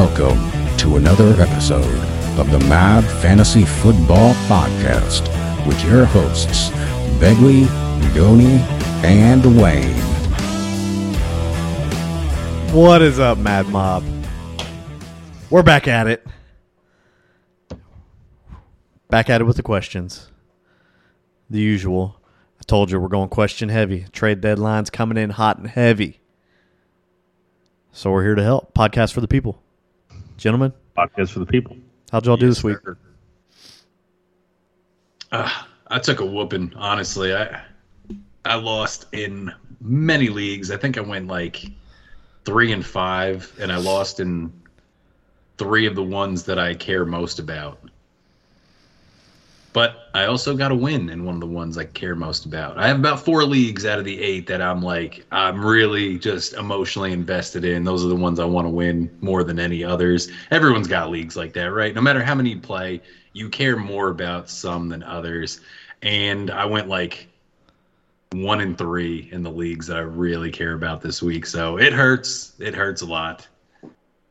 Welcome to another episode of the Mad Fantasy Football Podcast with your hosts, Begley, Goni, and Wayne. What is up, Mad Mob? We're back at it. Back at it with the questions. The usual. I told you we're going question heavy. Trade deadline's coming in hot and heavy. So we're here to help. Podcast for the people. Gentlemen, podcast for the people. how'd y'all do this week? Uh, I took a whooping. Honestly, I I lost in many leagues. I think I went like three and five, and I lost in three of the ones that I care most about. But I also got a win in one of the ones I care most about. I have about four leagues out of the eight that I'm like I'm really just emotionally invested in. Those are the ones I want to win more than any others. Everyone's got leagues like that, right? No matter how many you play, you care more about some than others. And I went like one in three in the leagues that I really care about this week. So it hurts. It hurts a lot.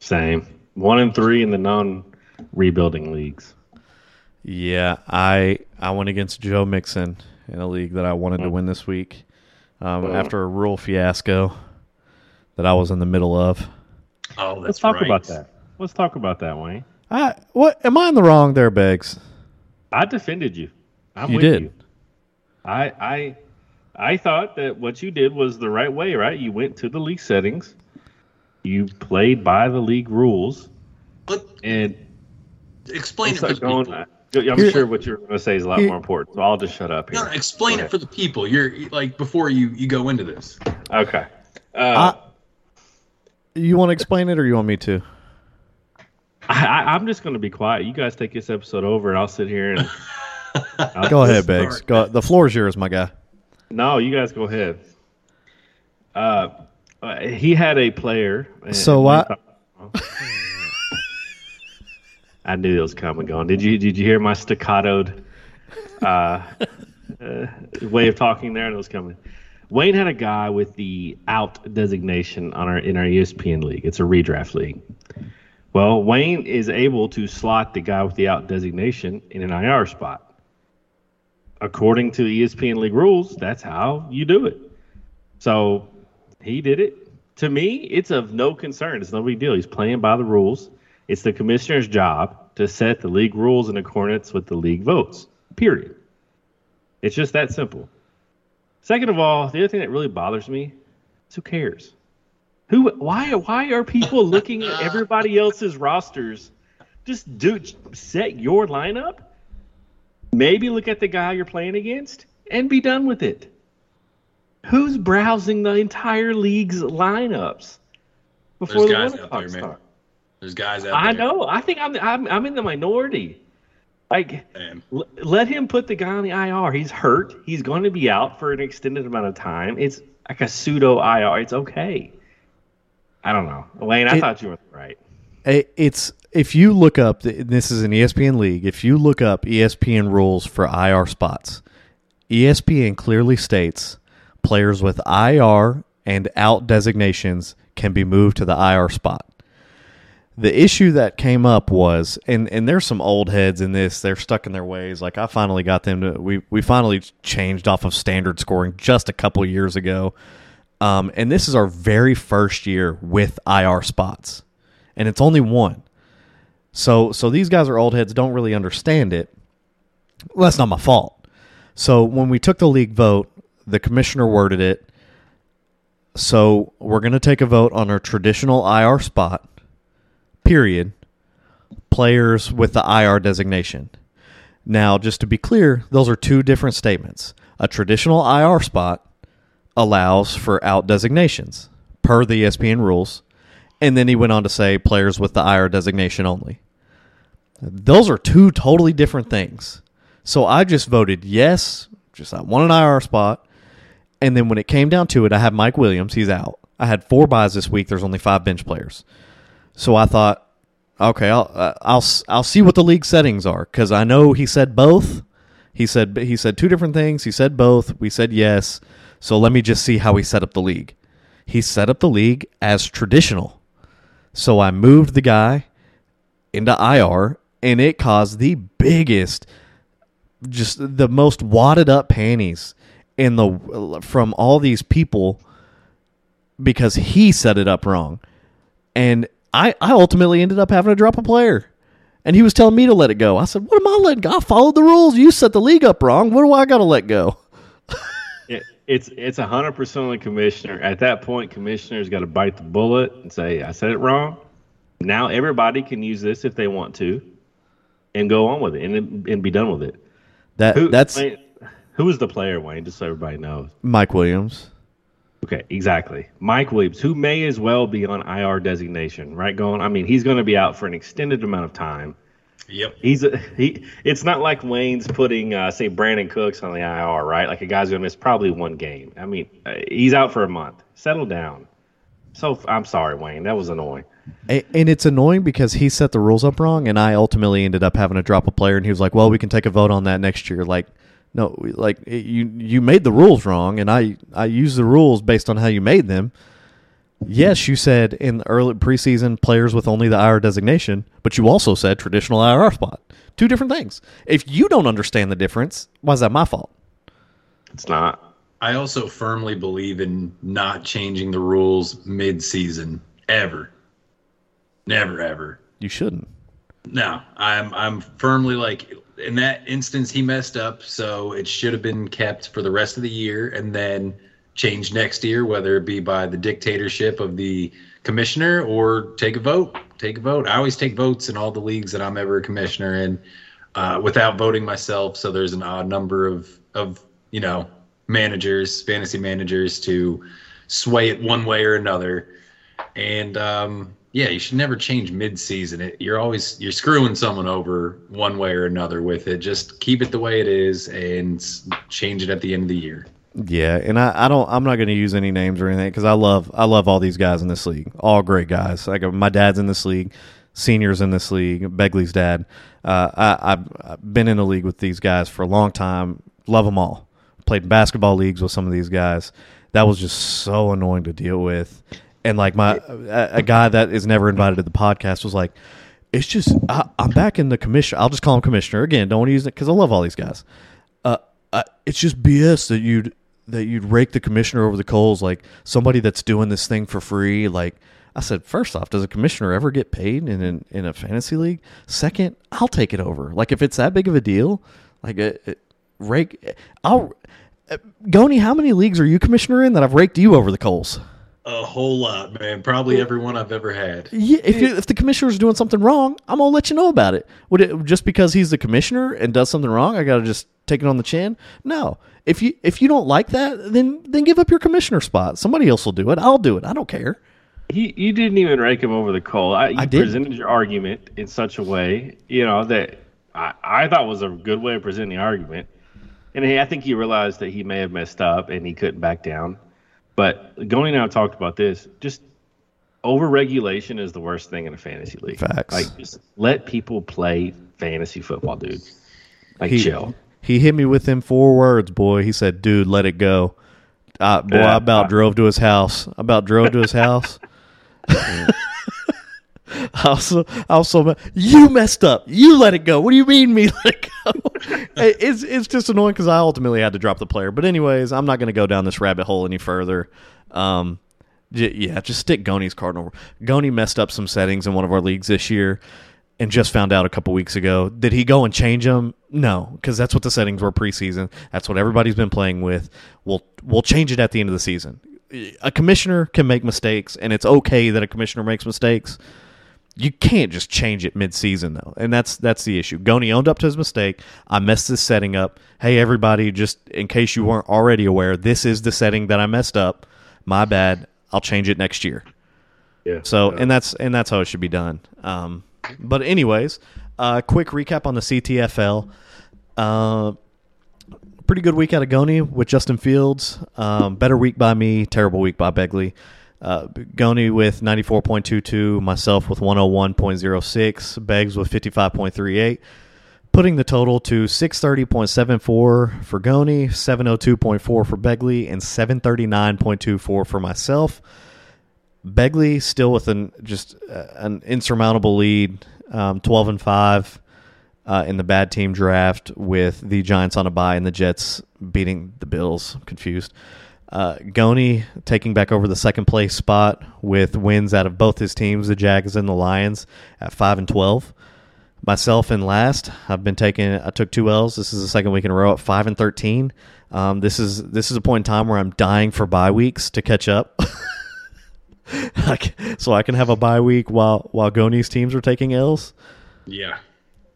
Same. One and three in the non rebuilding leagues. Yeah, I I went against Joe Mixon in a league that I wanted to win this week um, Oh. after a rural fiasco that I was in the middle of. Oh, that's Let's talk right. about that. Let's talk about that, Wayne. I, what am I in the wrong there, Beggs? I defended you. I'm You with did. you. I I I thought that what you did was the right way, right? You went to the league settings. You played by the league rules But and explain it to start the going. people. I'm Here- sure what you're going to say is a lot here- more important, so I'll just shut up here. no, explain it for the people. You're like before you you go into this. Okay. Uh, You want to explain it, or you want me to? I, I, I'm just going to be quiet. You guys take this episode over, and I'll sit here and. I'll- Go ahead, Beggs. Go, the floor is yours, my guy. No, you guys go ahead. Uh, uh, he had a player. So what? I knew it was coming. Going. Did you? Did you hear my staccatoed uh, uh, way of talking there? It was coming. Wayne had a guy with the out designation on our in our ESPN league. It's a redraft league. Well, Wayne is able to slot the guy with the out designation in an IR spot. According to E ESPN league rules, that's how you do it. So he did it. To me, it's of no concern. It's no big deal. He's playing by the rules. It's the commissioner's job to set the league rules in accordance with the league votes. Period. It's just that simple. Second of all, the other thing that really bothers me is who cares? Who? Why? Why are people looking at everybody else's rosters? Just do set your lineup. Maybe look at the guy you're playing against and be done with it. Who's browsing the entire league's lineups before There's the one o'clock start? There's guys out there. I there. know. I think I'm, I'm I'm in the minority. Like, l- let him put the guy on the IR. He's hurt. He's going to be out for an extended amount of time. It's like a pseudo IR. It's okay. I don't know, Elaine. I It- thought you were right. It's if you look up. This is an ESPN league. If you look up ESPN rules for IR spots, ESPN clearly states players with IR and out designations can be moved to the IR spot. The issue that came up was, and and there's some old heads in this. They're stuck in their ways. Like I finally got them to. We we finally changed off of standard scoring just a couple years ago, um, and this is our very first year with IR spots, and it's only one. So so these guys are old heads, don't really understand it. Well, that's not my fault. So when we took the league vote, the commissioner worded it. So we're going to take a vote on our traditional IR spot period, players with the IR designation. Now, just to be clear, those are two different statements. A traditional IR spot allows for out designations per the ESPN rules, and then he went on to say players with the IR designation only. Those are two totally different things. So I just voted yes, just I want an IR spot. And then when it came down to it, I had Mike Williams. He's out. I had four buys this week. There's only five bench players. So I thought, okay, I'll uh, I'll I'll see what the league settings are because I know he said both. He said he said two different things. He said both. We said yes. So let me just see how he set up the league. He set up the league as traditional. So I moved the guy into IR, and it caused the biggest, just the most wadded up panties in the from all these people because he set it up wrong, and I I ultimately ended up having to drop a player. And he was telling me to let it go. I said, "What am I letting go? I followed the rules. You set the league up wrong. What do I got to let go?" It, it's it's hundred percent on the commissioner. At that point, commissioner's got to bite the bullet and say, "I said it wrong." Now everybody can use this if they want to, and go on with it and and be done with it. That Who that's Wayne, who was the player, Wayne? Just so everybody knows. Mike Williams. Okay, exactly. Mike Williams, who may as well be on IR designation, right? Going, I mean, he's going to be out for an extended amount of time. Yep. He's a, he. It's not like Wayne's putting, uh, say, Brandin Cooks on the IR, right? Like a guy's going to miss probably one game. I mean, uh, he's out for a month. Settle down. So I'm sorry, Wayne. That was annoying. And it's annoying because he set the rules up wrong, and I ultimately ended up having to drop a player. And he was like, "Well, we can take a vote on that next year." Like, no, like it- you you made the rules wrong, and I I used the rules based on how you made them. Yes, you said in the early preseason players with only the IR designation, but you also said traditional IR spot. Two different things. If you don't understand the difference, why is that my fault? It's not. I also firmly believe in not changing the rules mid-season ever. Never ever. You shouldn't. No, I'm I'm firmly like in that instance he messed up, so it should have been kept for the rest of the year and then changed next year, whether it be by the dictatorship of the commissioner or take a vote. Take a vote. I always take votes in all the leagues that I'm ever a commissioner in, uh, without voting myself. So there's an odd number of of you know managers, fantasy managers, to sway it one way or another. And um, yeah, you should never change mid-season. It, you're always you're screwing someone over one way or another with it. Just keep it the way it is and change it at the end of the year. Yeah, and I, I don't. I'm not going to use any names or anything because I love I love all these guys in this league. All great guys. Like uh, my dad's in this league, seniors in this league. Begley's dad. Uh, I, I've, I've been in the league with these guys for a long time. Love them all. Played basketball leagues with some of these guys. That was just so annoying to deal with. And like my a, a guy that is never invited to the podcast was like, it's just I, I'm back in the commissioner. I'll just call him commissioner again. Don't want to use it because I love all these guys uh, uh, it's just BS that you'd that you'd rake the commissioner over the coals like somebody that's doing this thing for free. Like I said, first off, does a commissioner ever get paid in in, in a fantasy league? Second, I'll take it over. Like if it's that big of a deal, like rake, I'll. Uh, Goni, how many leagues are you commissioner in that I've raked you over the coals? A whole lot, man. Probably every one I've ever had. Yeah, if you, if the commissioner's doing something wrong, I'm gonna let you know about it. Would it just because he's the commissioner and does something wrong, I gotta just take it on the chin? No. If you if you don't like that, then then give up your commissioner spot. Somebody else will do it. I'll do it. I don't care. You, you didn't even rake him over the coal. I, you I didn't. presented your argument in such a way, you know, that I, I thought was a good way of presenting the argument. And hey, I think he realized that he may have messed up and he couldn't back down. But Goni and talked about this. Just overregulation is the worst thing in a fantasy league. Facts. Like, just let people play fantasy football, dude. Like, He chill. he hit me with them four words, boy. He said, "Dude, let it go." Uh, boy, Yeah. I about drove to his house. I about drove to his house. I also, also, you messed up. You let it go. What do you mean, me let it go? It's it's just annoying because I ultimately had to drop the player. But anyways, I'm not going to go down this rabbit hole any further. Um, yeah, just stick Goni's card over. Goni messed up some settings in one of our leagues this year, and just found out a couple weeks ago. Did he go and change them? No, because that's what the settings were preseason. That's what everybody's been playing with. We'll we'll change it at the end of the season. A commissioner can make mistakes, and it's okay that a commissioner makes mistakes. You can't just change it mid-season though, and that's that's the issue. Goni owned up to his mistake. I messed this setting up. Hey, everybody, just in case you weren't already aware, this is the setting that I messed up. My bad. I'll change it next year. Yeah. So and that's and that's how it should be done. Um, but anyways, uh, quick recap on the CTFL. Uh, pretty good week out of Goni with Justin Fields. Um, better week by me. Terrible week by Begley. Uh, Goni with 94.22, myself with 101.06, Beggs with 55.38, putting the total to 630.74 for Goni, 702.4 for Begley, and 739.24 for myself. Begley still with an just uh, an insurmountable lead, um, twelve and five uh, in the bad team draft with the Giants on a bye and the Jets beating the Bills. I'm confused. Uh, Goni taking back over the second place spot with wins out of both his teams, the Jags and the Lions, at five and twelve. Myself in last, I've been taking. I took two L's. This is the second week in a row at five and thirteen. Um, this is this is a point in time where I'm dying for bye weeks to catch up. so I can have a bye week while while Goni's teams are taking L's. Yeah.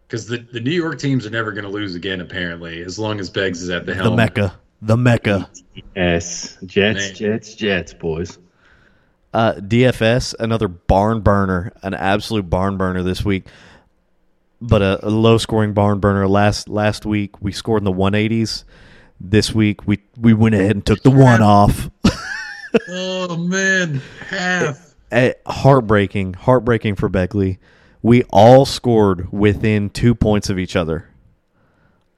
Because the, the New York teams are never going to lose again, apparently, as long as Beggs is at the helm. The Mecca, the Mecca. Yes, Jets, Man. Jets, Jets, boys. Uh, DFS, another barn burner, an absolute barn burner this week, but a, a low scoring barn burner. Last last week we scored in the 180s. This week we we went ahead and took the one off. Oh, man. Half. Heartbreaking, heartbreaking for Begley. We all scored within two points of each other.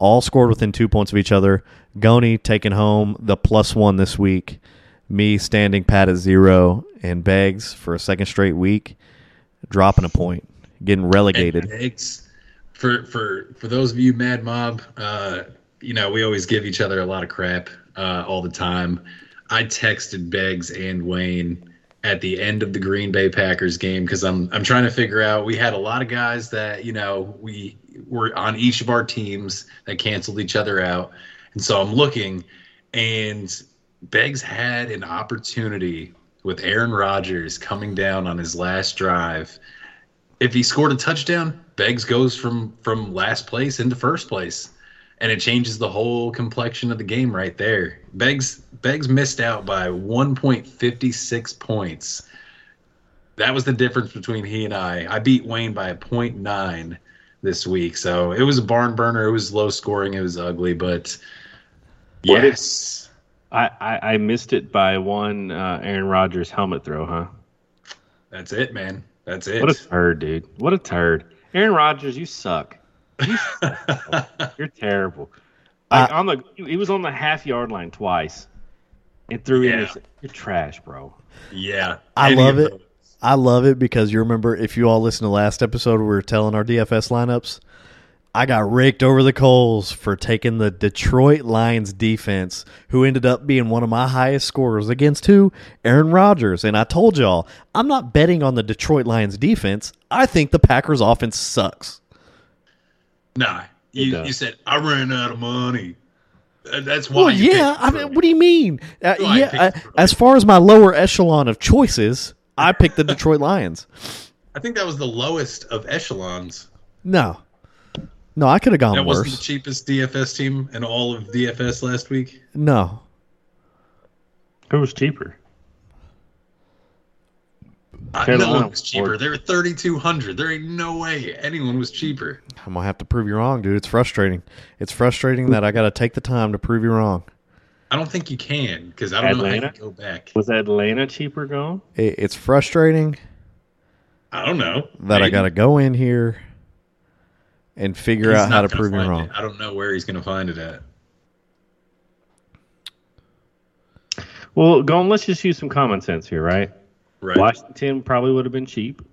All scored within two points of each other. Goni taking home the plus one this week. Me standing pat at zero, and Beggs for a second straight week, dropping a point, getting relegated. Beggs, for, for, for those of you Mad Mob, uh, you know, we always give each other a lot of crap uh, all the time. I texted Beggs and Wayne at the end of the Green Bay Packers game because I'm I'm trying to figure out. We had a lot of guys that you know we were on each of our teams that canceled each other out, and so I'm looking, and Beggs had an opportunity with Aaron Rodgers coming down on his last drive. If he scored a touchdown, Beggs goes from from last place into first place and it changes the whole complexion of the game right there. Beggs Beggs missed out by 1.56 points. That was the difference between he and I. I beat Wayne by a point nine this week, so it was a barn burner. It was low scoring. It was ugly, but What yes, I, I, I missed it by one uh, Aaron Rodgers helmet throw, huh? that's it, man. That's it. What a turd, dude. What a turd. Aaron Rodgers, you suck. You suck. You're terrible. Like on the he was on the half yard line twice and threw Yeah. in. You're trash, bro. yeah, I Any love of it. Those. I love it because you remember if you all listened to last episode, we were telling our DFS lineups. I got raked over the coals for taking the Detroit Lions defense, who ended up being one of my highest scorers against who? Aaron Rodgers. And I told y'all, I'm not betting on the Detroit Lions defense. I think the Packers offense sucks. Nah, you, you said I ran out of money. Uh, That's why. Well, you yeah. I mean, what do you mean? Uh, yeah. I, as far as my lower echelon of choices, I picked the Detroit Lions. I think that was the lowest of echelons. No, no, I could have gone That wasn't the cheapest DFS team in all of DFS last week. No, Who was cheaper? Uh, no one was was cheaper. They were thirty two hundred. There ain't no way anyone was cheaper. I'm gonna have to prove you wrong, dude. It's frustrating. It's frustrating that I got to take the time to prove you wrong. I don't think you can because I don't know how Atlanta? you go back. Was Atlanta cheaper going? It, it's frustrating I don't know that I got to go in here and figure He's out how to prove you find wrong. it. I don't know where he's going to find it at. Well, going. Let's just use some common sense here, right? Right. Washington probably would have been cheap.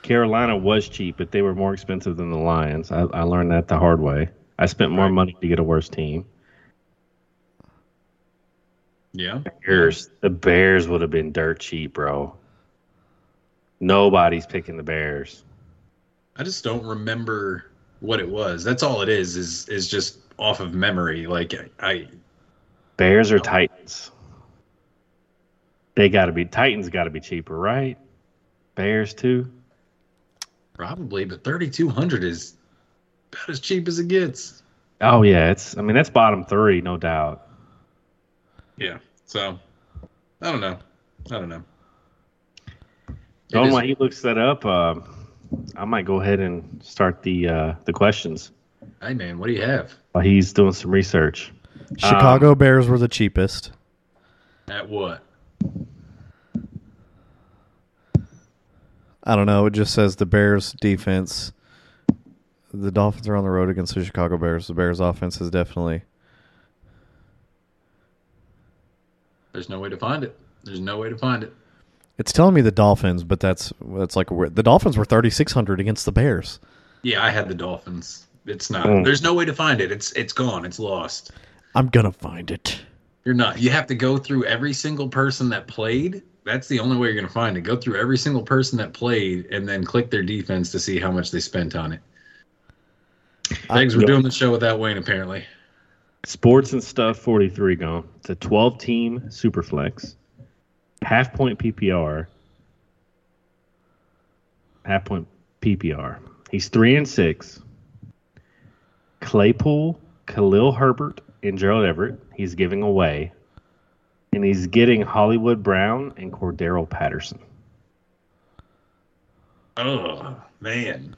Carolina was cheap, but they were more expensive than the Lions. I, I learned that the hard way. I spent more Right. money to get a worse team. Yeah. Bears, the Bears would have been dirt cheap, bro. Nobody's picking the Bears. I just don't remember what it was. That's all it is. Is is just off of memory. Like I, Bears or Titans? They got to be Titans. Got to be cheaper, right? Bears too. probably, but thirty two hundred is about as cheap as it gets. Oh yeah, it's. I mean, that's bottom three, no doubt. Yeah. So I don't know. I don't know. It Don't is- while he looks that up, uh, I might go ahead and start the uh, the questions Hey man, what do you have? while he's doing some research. Chicago Bears were the cheapest. At what? I don't know. It just says the Bears defense. The Dolphins are on the road against the Chicago Bears. The Bears offense is definitely There's no way to find it. There's no way to find it. It's telling me the Dolphins, but that's that's like weird- the Dolphins were 3600 against the Bears. Yeah, I had the Dolphins. It's not. Mm. There's no way to find it. It's it's gone. It's lost. I'm gonna find it. You're not. You have to go through every single person that played. That's the only way you're going to find it. Go through every single person that played and then click their defense to see how much they spent on it. Thanks for Yeah. doing the show without Wayne, apparently. Sports and stuff 43 gone. It's a 12 team super flex. Half point PPR. Half point PPR. He's 3 and 6. Claypool, Khalil Herbert, and Gerald Everett. He's giving away. And he's getting Hollywood Brown and Cordarrelle Patterson. Oh, man.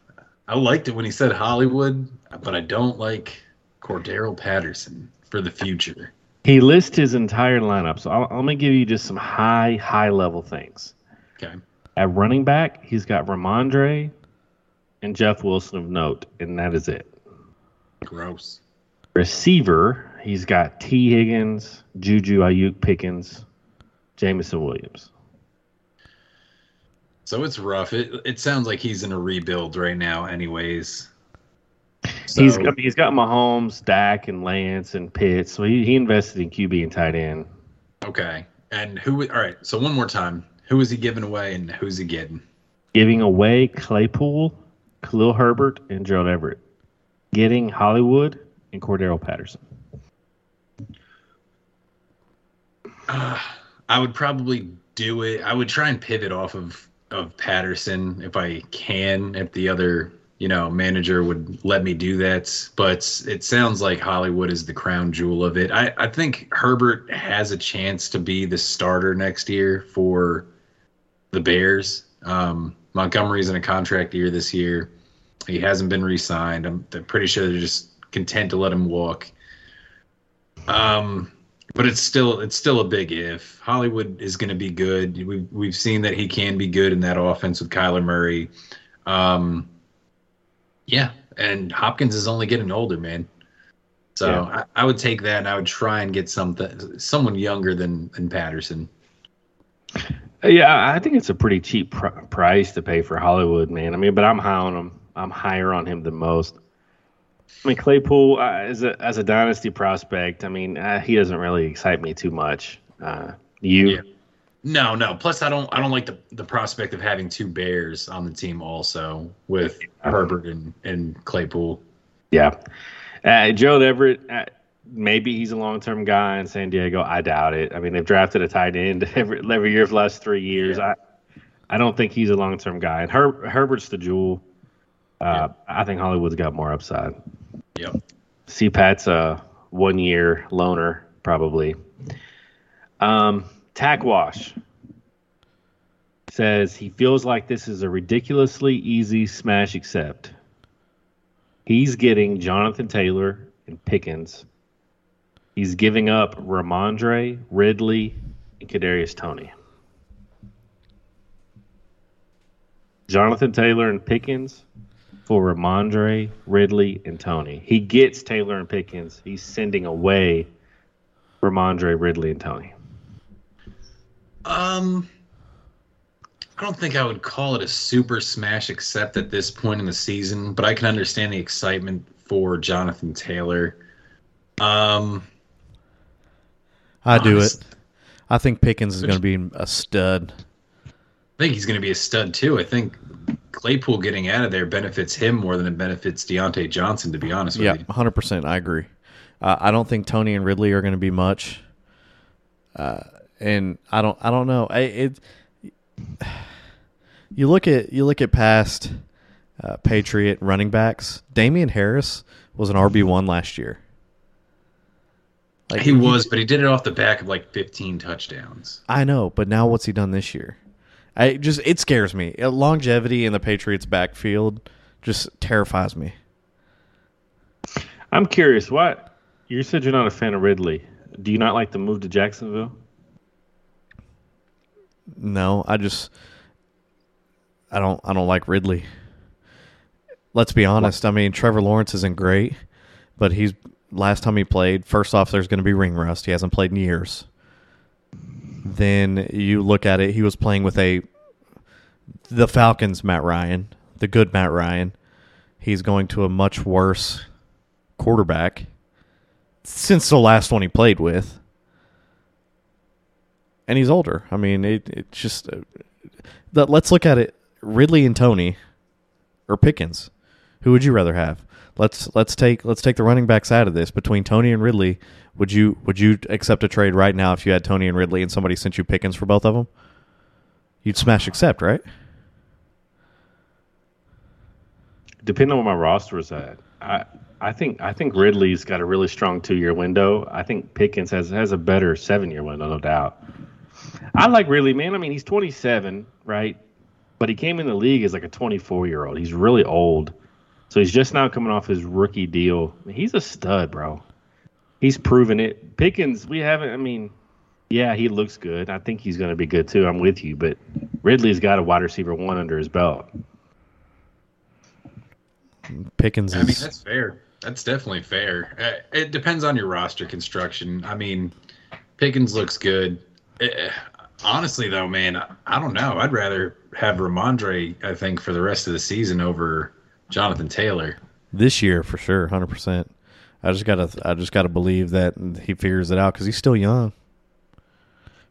I liked it when he said Hollywood, but I don't like Cordarrelle Patterson for the future. He lists his entire lineup. So I'll, I'm going to give you just some high, high level things. Okay. At running back, he's got Rhamondre and Jeff Wilson of note, and that is it. Gross. Receiver, he's got Tee Higgins, Juju Ayuk Pickens, Jameson Williams. So it's rough. It it sounds like he's in a rebuild right now, anyways. he's So- got, he's got Mahomes, Dak, and Lance and Pitts. So he, he invested in QB and tight end. okay. And who? All right. So one more time, who is he giving away, and who's he getting? Giving away Claypool, Khalil Herbert, and Gerald Everett. Getting Hollywood and Cordarrelle Patterson. Uh, I would probably do it. I would try and pivot off of of Patterson if I can. If the other you know manager would let me do that, but it sounds like Hollywood is the crown jewel of it. I I think Herbert has a chance to be the starter next year for the Bears. Um, Montgomery's in a contract year this year. He hasn't been re-signed. I'm they're pretty sure they're just content to let him walk. Um, but it's still it's still a big if. Hollywood is going to be good. We've we've seen that he can be good in that offense with Kyler Murray. Um, yeah, and Hopkins is only getting older, man. So Yeah. I, I would take that, and I would try and get something someone younger than than Patterson. Yeah, I think it's a pretty cheap pr- price to pay for Hollywood, man. I mean, but I'm high on him. I'm higher on him than most. I mean, Claypool uh, as a as a dynasty prospect. I mean, uh, he doesn't really excite me too much. Uh, you, Yeah. No, no. Plus, I don't I don't like the the prospect of having two Bears on the team also with Herbert and and Claypool. yeah. Uh, Gerald Everett, uh, maybe he's a long term guy in San Diego. I doubt it. I mean, they've drafted a tight end every every year for the last three years. I I don't think he's a long term guy. And Her- Herbert's the jewel. Uh, I think Hollywood's got more upside. Yep. CPAT's a one year loaner, probably. Um, Tack Wash says he feels like this is a ridiculously easy smash accept. He's getting Jonathan Taylor and Pickens. He's giving up Rhamondre, Ridley, and Kadarius Toney. Jonathan Taylor and Pickens for Rhamondre, Ridley, and Toney. He gets Taylor and Pickens. He's sending away Rhamondre, Ridley, and Toney. Um, I don't think I would call it a super smash except at this point in the season, but I can understand the excitement for Jonathan Taylor. Um, I do Honest- it. I think Pickens is going to be a stud. I think he's going to be a stud too. I think Claypool getting out of there benefits him more than it benefits Diontae Johnson. To be honest with Yeah, you, hundred percent. I agree. Uh, I don't think Toney and Ridley are going to be much. Uh, and I don't. I don't know. I, it. You look at you look at past uh, Patriot running backs. Damien Harris was an RB one last year. Like he was, but he did it off the back of like 15 touchdowns. I know, but now what's he done this year? I just it scares me. Uh, Longevity in the Patriots backfield just terrifies me. I'm curious. What you said you're not a fan of Ridley. Do you not like the move to Jacksonville? No, I just I don't I don't like Ridley. Let's be honest. I mean, Trevor Lawrence isn't great, but he's last time he played. First off, there's going to be ring rust. He hasn't played in years. Then you look at it. He was playing with a the Falcons Matt Ryan, the good Matt Ryan. He's going to a much worse quarterback since the last one he played with, and he's older. I mean, it just. Uh, that let's look at it. Ridley and Toney, or Pickens. Who would you rather have? Let's let's take let's take the running backs out of this. Between Toney and Ridley, would you would you accept a trade right now if you had Toney and Ridley and somebody sent you Pickens for both of them? You'd smash accept, right? Depending on where my roster is at, I I think I think Ridley's got a really strong two year window. I think Pickens has has a better seven year window, no doubt. I like Ridley, man. I mean, he's 27, right? But he came in the league as like a 24 year old. He's really old. So he's just now coming off his rookie deal. He's a stud, bro. He's proven it. Pickens, we haven't, I mean, yeah, he looks good. I think he's going to be good too. I'm with you. But Ridley's got a wide receiver one under his belt. Pickens I mean, is that's fair. That's definitely fair. Uh, It depends on your roster construction. I mean, Pickens looks good. Eh, honestly, though, man, I- I don't know. I'd rather have Rhamondre, I think, for the rest of the season over Jonathan Taylor. this year for sure, hundred percent. I just gotta I just gotta believe that he figures it out because he's still young.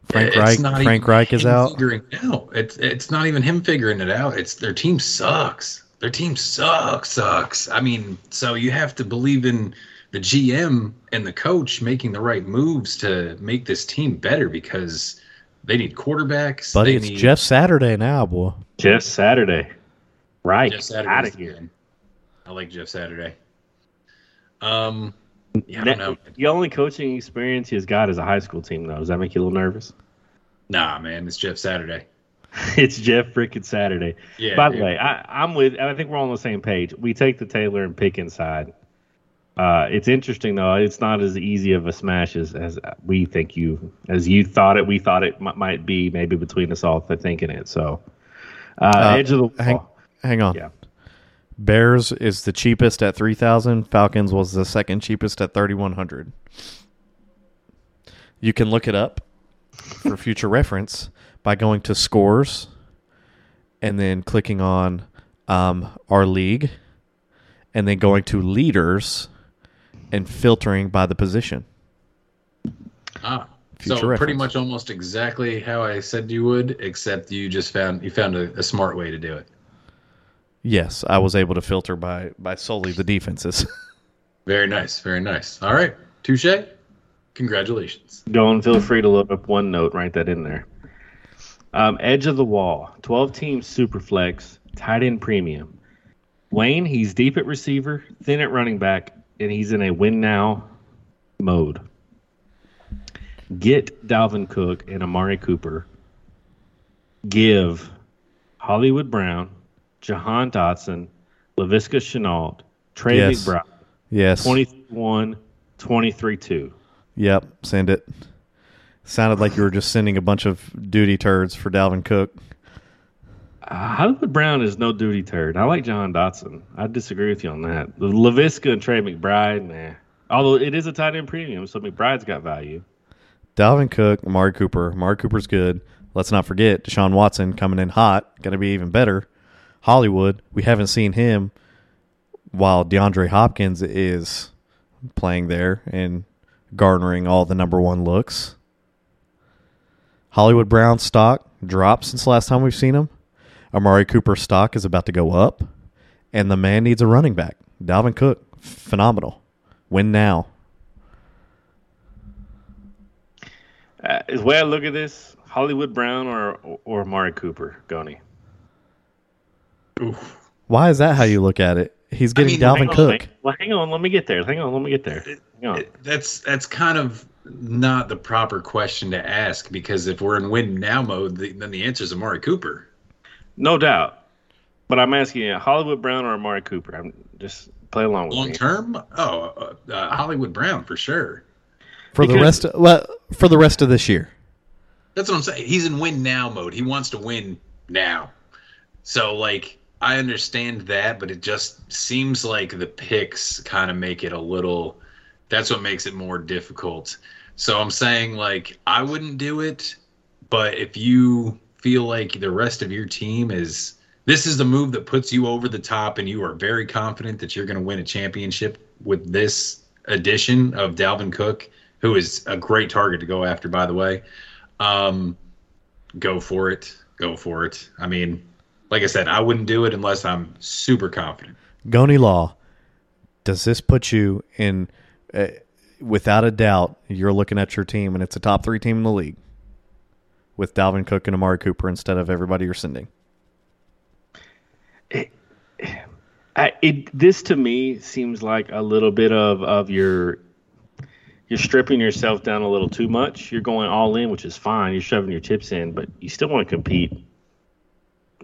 Frank It's Reich not Frank Reich is out. Figuring out. It's it's not even him figuring it out. It's their team sucks. Their team sucks, sucks. I mean, so you have to believe in the GM and the coach making the right moves to make this team better because they need quarterbacks. Buddy, it's need Jeff Saturday now, boy. Jeff Saturday. Right. Jeff Out Saturday's of here. good. I like Jeff Saturday. Um, yeah, I don't know. The only coaching experience he's got is a high school team, though. Does that make you a little nervous? Nah, man, it's Jeff Saturday. it's Jeff freaking Saturday. Yeah. By the dude. way, I, I'm with. I think we're on the same page. We take the Taylor and pick inside. Uh, it's interesting though. It's not as easy of a smash as, as we think you as you thought it. We thought it m- might be maybe between us all for thinking it. So, uh, Uh, edge of the wall. Hang, on. Yeah. Bears is the cheapest at three thousand. Falcons was the second cheapest at thirty one hundred. You can look it up for future reference by going to scores and then clicking on um, our league and then going to leaders and filtering by the position. Ah, Future so pretty much almost exactly how I said you would, except you just found you found a, a smart way to do it. Yes, I was able to filter by by solely the defenses. Very nice, very nice. All right, touche. Congratulations. Go and feel free to look up one note, write that in there. Um, edge of the wall, 12 team super flex, tight end premium. Wayne, he's deep at receiver, thin at running back, and he's in a win now mode. Get Dalvin Cook and Amari Cooper. Give Hollywood Brown, Jahan Dotson, LaVisca Shenault, Trey Yes. McBride, yes. 21, 23 2. Yep, send it. Sounded like you were just sending a bunch of duty turds for Dalvin Cook. Uh, Hollywood Brown is no duty turd. I like John Dotson. I disagree with you on that. The LaVisca and Trey McBride, nah. Although it is a tight end premium, so McBride's got value. Dalvin Cook, Amari Cooper. Amari Cooper's good. Let's not forget Deshaun Watson coming in hot, going to be even better. Hollywood, we haven't seen him while DeAndre Hopkins is playing there and garnering all the number one looks. Hollywood Brown stock dropped since last time we've seen him. Amari Cooper stock is about to go up, and the man needs a running back. Dalvin Cook, phenomenal. Win now. Uh, is way I look at this, Hollywood Brown or or Amari Cooper, Goni? Why is that how you look at it? He's getting mean, Dalvin Hang on, Cook. hang- well, hang on, let me get there. Hang on, let me get there. Hang on. That's that's kind of not the proper question to ask because if we're in win now mode, the, then the answer is Amari Cooper. No doubt. But I'm asking you, Hollywood Brown or Amari Cooper? I'm just play along with Long me. term, oh, uh, uh, Hollywood Brown for sure. for the rest of, well for the rest of this year. That's what I'm saying. He's in win now mode. He wants to win now. So like I understand that, but it just seems like the picks kind of make it a little that's what makes it more difficult. So I'm saying like I wouldn't do it, but if you feel like the rest of your team is this is the move that puts you over the top and you are very confident that you're going to win a championship with this addition of Dalvin Cook, who is a great target to go after, by the way. Um, go for it. Go for it. I mean, like I said, I wouldn't do it unless I'm super confident. Goni Law, does this put you in, uh, without a doubt, you're looking at your team and it's a top three team in the league with Dalvin Cook and Amari Cooper instead of everybody you're sending? I, it this to me seems like a little bit of of your you're stripping yourself down a little too much. You're going all in, which is fine. You're shoving your chips in, but you still want to compete.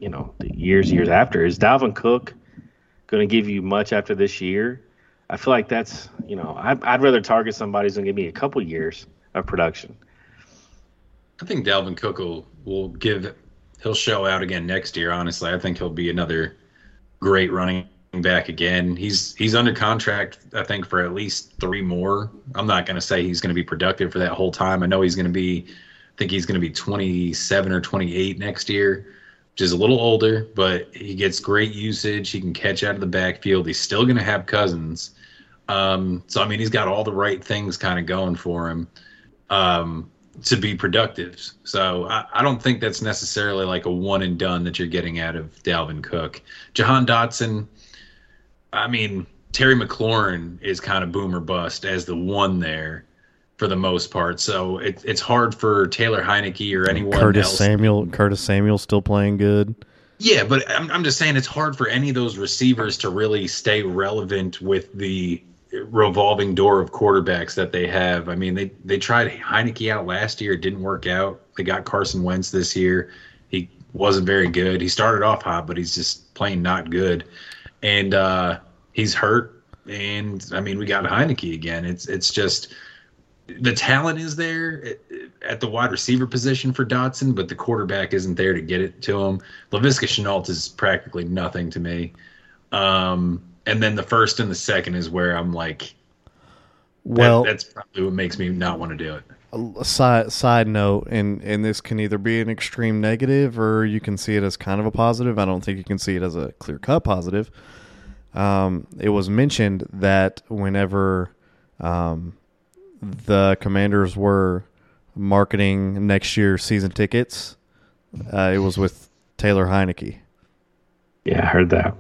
You know, the years years after is Dalvin Cook going to give you much after this year? I feel like that's you know I'd, I'd rather target somebody who's going to give me a couple years of production. I think Dalvin Cook will, will give he'll show out again next year. Honestly, I think he'll be another great running back again. He's he's under contract, I think, for at least three more. I'm not going to say he's going to be productive for that whole time. I know he's going to be, I think he's going to be 27 or 28 next year, which is a little older, but he gets great usage. He can catch out of the backfield. He's still going to have Cousins. Um, so I mean, he's got all the right things kind of going for him. Um, to be productive. So I, I, don't think that's necessarily like a one and done that you're getting out of Dalvin Cook. Jahan Dotson, I mean, Terry McLaurin is kind of boomer bust as the one there for the most part. So it, it's hard for Taylor Heinicke or anyone Curtis else. Samuel, Curtis Samuel still playing good. Yeah, but I'm, I'm just saying it's hard for any of those receivers to really stay relevant with the revolving door of quarterbacks that they have. I mean, they they tried Heinicke out last year, it didn't work out. They got Carson Wentz this year. He wasn't very good. He started off hot, but he's just playing not good. And uh, he's hurt. And I mean, we got Heinicke again. It's it's just the talent is there at the wide receiver position for Dotson, but the quarterback isn't there to get it to him. Laviska Shenault is practically nothing to me. Um, and then the first and the second is where I'm like, well, that, that's probably what makes me not want to do it. A side side note, and and this can either be an extreme negative or you can see it as kind of a positive. I don't think you can see it as a clear cut positive. Um, it was mentioned that whenever um, the Commanders were marketing next year's season tickets, uh, it was with Taylor Heinicke. Yeah, I heard that.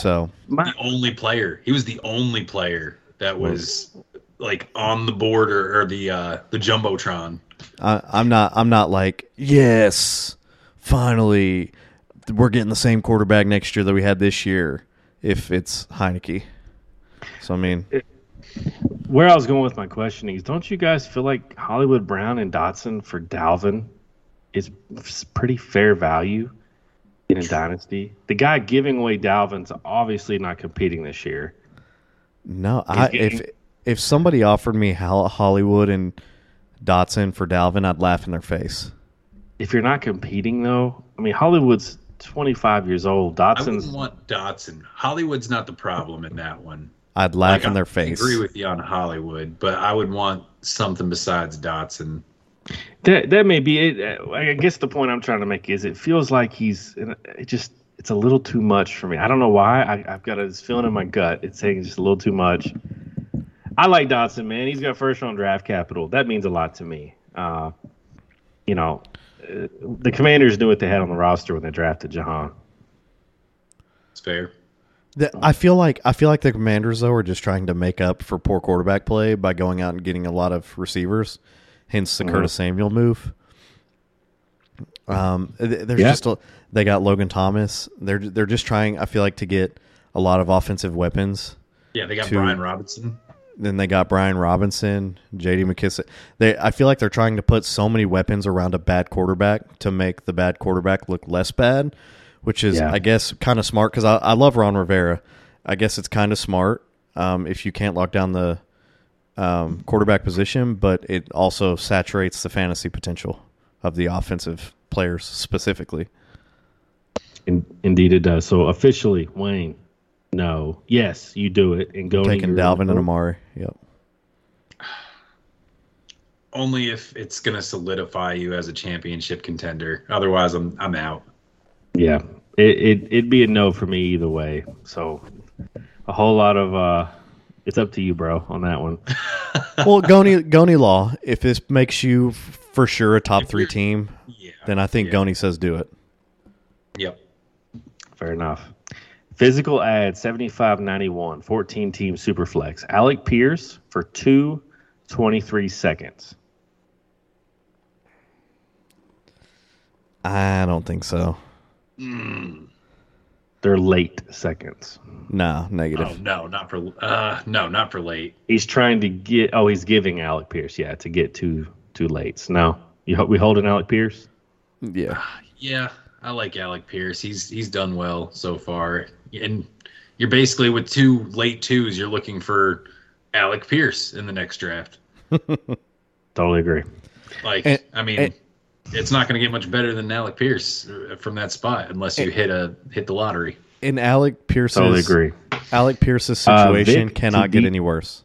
So my, the only player, he was the only player that was like on the board or, or the uh, the jumbotron. I, I'm not. I'm not like yes, finally, we're getting the same quarterback next year that we had this year. If it's Heinicke, so I mean, where I was going with my question is, don't you guys feel like Hollywood Brown and Dotson for Dalvin is pretty fair value? in a dynasty. The guy giving away Dalvin's obviously not competing this year. No, I, if if somebody offered me Hollywood and Dotson for Dalvin, I'd laugh in their face. If you're not competing, though, I mean Hollywood's 25 years old. Dotson's. I wouldn't want Dotson. Hollywood's not the problem in that one. I'd laugh like, in their face. I agree with you on Hollywood, but I would want something besides Dotson. That that may be it. I guess the point I'm trying to make is it feels like he's it just it's a little too much for me. I don't know why. I, have got this feeling in my gut. It's saying it's just a little too much. I like Dotson, man. He's got first round draft capital. That means a lot to me. Uh, you know, uh, the Commanders knew what they had on the roster when they drafted Jahan. It's fair. The, I feel like I feel like the Commanders though are just trying to make up for poor quarterback play by going out and getting a lot of receivers hence the mm-hmm. Curtis Samuel move. Um, there's yeah. just a, they got Logan Thomas. They're they're just trying. I feel like to get a lot of offensive weapons. Yeah, they got to, Brian Robinson. Then they got Brian Robinson, J.D. McKissic. They I feel like they're trying to put so many weapons around a bad quarterback to make the bad quarterback look less bad, which is yeah. I guess kind of smart because I, I love Ron Rivera. I guess it's kind of smart um, if you can't lock down the um, quarterback position, but it also saturates the fantasy potential of the offensive players specifically. In, indeed, it does. So officially, Wayne, no, yes, you do it and go taking Dalvin and Amari. Yep. only if it's going to solidify you as a championship contender. Otherwise, I'm I'm out. Yeah, it, it it'd be a no for me either way. So a whole lot of uh, it's up to you, bro, on that one. well, Goni Goni Law, if this makes you for sure a top three team, Yeah. then I think Yeah. Goni says do it. Yep. Fair enough. Physical ad 7591, 14 team superflex. Alec Pierce for two 23 seconds. I don't think so. They're late seconds. No, negative. Oh negative. no, not for uh no, not for late. He's trying to get. Oh, he's giving Alec Pierce. Yeah, to get two two lates. No, you ho- we holding Alec Pierce. Yeah. Yeah, I like Alec Pierce. He's he's done well so far. And you're basically with two late twos, you're looking for Alec Pierce in the next draft. Totally agree. Like And- I mean, and- it's not going to get much better than Alec Pierce uh, from that spot unless you hit a hit the lottery. In Alec Pierce's Totally agree. Alec Pierce's Uh, situation Vic, cannot get be- any worse.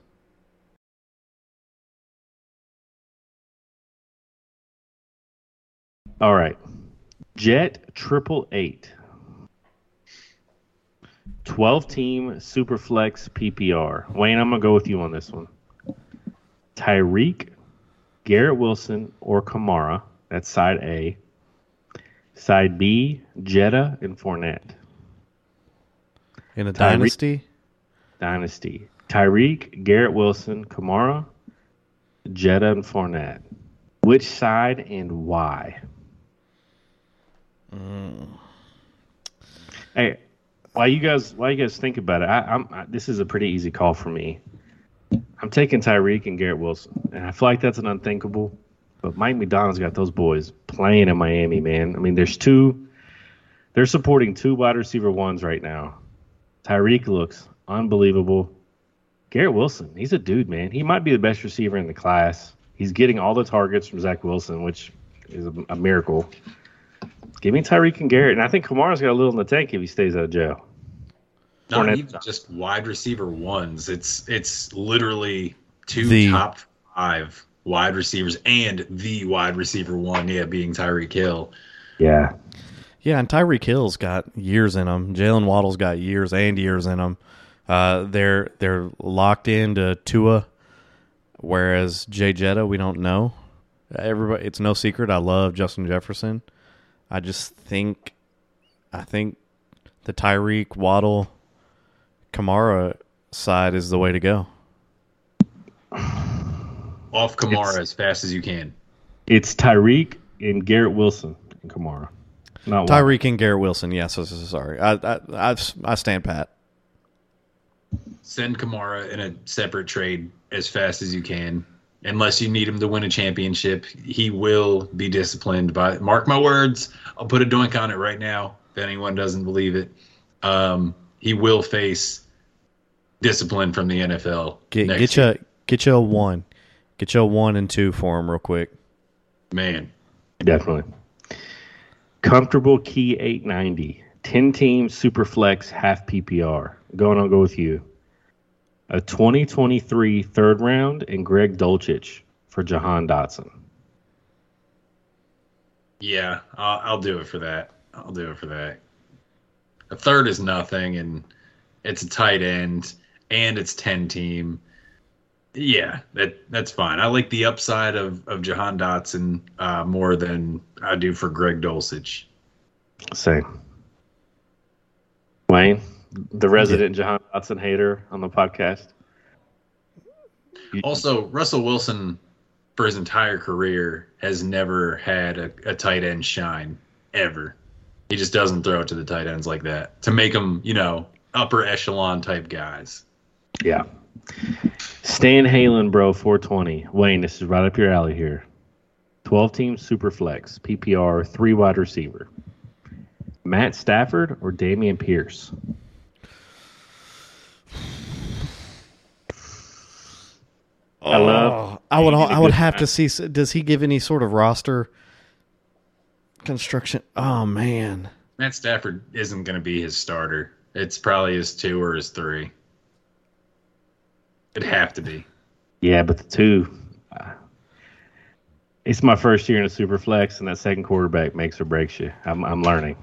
All right. Jet triple eight. 12 team Superflex PPR. Wayne, I'm going to go with you on this one. Tyreek, Garrett Wilson, or Kamara. That's side A. Side B, Jetta and Fournette. In a Tyreek- dynasty, Dynasty. Tyreek, Garrett Wilson, Kamara, Jetta, and Fournette. Which side and why? Mm. Hey, why you guys? Why you guys think about it? I, I'm. I, this is a pretty easy call for me. I'm taking Tyreek and Garrett Wilson, and I feel like that's an unthinkable. But Mike McDaniel's got those boys playing in Miami, man. I mean, there's two. They're supporting two wide receiver ones right now. Tyreek looks unbelievable. Garrett Wilson, he's a dude, man. He might be the best receiver in the class. He's getting all the targets from Zach Wilson, which is a, a miracle. Give me Tyreek and Garrett, and I think Kamara's got a little in the tank if he stays out of jail. Not Fournette. even just wide receiver ones. It's it's literally two The- top five wide receivers and the wide receiver one, yeah, being Tyreek Hill. Yeah, yeah, and Tyreek Hill's got years in him. Jaylen Waddle's got years and years in him. Uh, they're they're locked into Tua, whereas Jay Jetta, we don't know. Everybody, it's no secret. I love Justin Jefferson. I just think, I think the Tyreek Waddle, Kamara side is the way to go. Off Kamara It's- as fast as you can. it's Tyreek and Garrett Wilson and Kamara. Not Waddle. Tyreek and Garrett Wilson. Yes, so- so- sorry. I I I, I stand pat. Send Kamara in a separate trade as fast as you can. Unless you need him to win a championship, he will be disciplined by mark my words. I'll put a doink on it right now if anyone doesn't believe it. Um, he will face discipline from the NFL. Get next get year. you get you a one, get you a one and two for him real quick. man. Definitely. Comfortable key 890. 10 team super flex half PPR. Going on, go with you. A 2023 third round and Greg Dulcich for Jahan Dotson. Yeah, I'll, I'll do it for that. I'll do it for that. A third is nothing, and it's a tight end, and it's ten team. Yeah, that that's fine. I like the upside of of Jahan Dotson uh, more than I do for Greg Dulcich. Same. Wayne, the resident Jahan Dotson hater on the podcast. Also, Russell Wilson, for his entire career, has never had a, a tight end shine ever. He just doesn't throw it to the tight ends like that to make them, you know, upper echelon type guys. Yeah. Stan Halen, bro, 420. Wayne, this is right up your alley here. 12 team super flex, PPR, three wide receiver. Matt Stafford or Dameon Pierce? I oh, love. I would He did a I would have job. to see. Does he give any sort of roster construction? Oh man, Matt Stafford isn't going to be his starter. It's probably his two or his three. It'd have to be. Yeah, but the two. uh, It's my first year in a super flex, and that second quarterback makes or breaks you. I'm, I'm learning.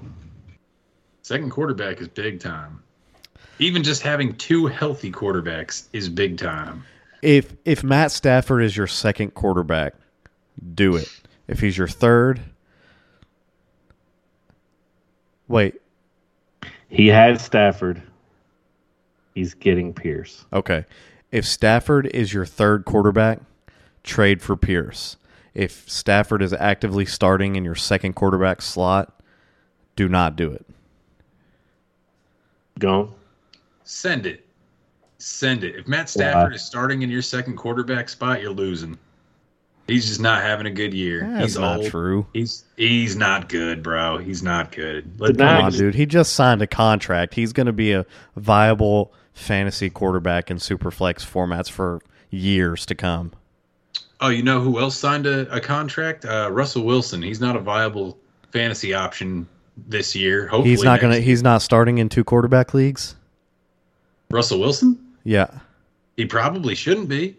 Second quarterback is big time. Even just having two healthy quarterbacks is big time. If if Matt Stafford is your second quarterback, do it. If he's your third, wait. He had Stafford. He's getting Pierce. Okay. If Stafford is your third quarterback, trade for Pierce. If Stafford is actively starting in your second quarterback slot, do not do it. Go. Send it. Send it. If Matt Stafford is starting in your second quarterback spot, you're losing. He's just not having a good year. That's he's not old. true. He's he's not good, bro. He's not good. Let- Come on, dude. He just signed a contract. He's going to be a viable fantasy quarterback in Superflex formats for years to come. Oh, you know who else signed a, a contract? Uh, Russell Wilson. He's not a viable fantasy option this year. Hopefully, He's not going to he's not starting in two quarterback leagues. Russell Wilson. Yeah. He probably shouldn't be.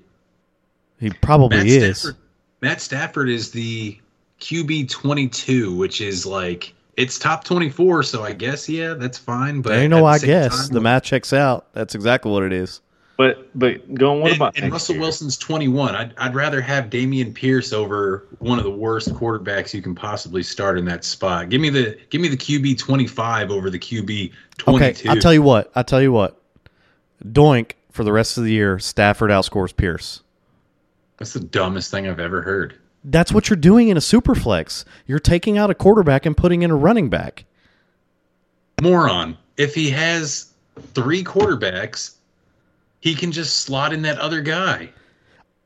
He probably Matt is. Stafford. Matt Stafford is the QB twenty two, which is like it's top twenty four. So I guess yeah, that's fine. But There know at the I guess. time, the math checks out. That's exactly what it is. But but going. What and, about and Russell year? Wilson's 21. I'd, I'd rather have Dameon Pierce over one of the worst quarterbacks you can possibly start in that spot. Give me the give me the QB 25 over the QB 22. Okay, I'll tell you what. I'll tell you what. Doink for the rest of the year, Stafford outscores Pierce. That's the dumbest thing I've ever heard. That's what you're doing in a super flex. You're taking out a quarterback and putting in a running back. Moron. If he has three quarterbacks, he can just slot in that other guy.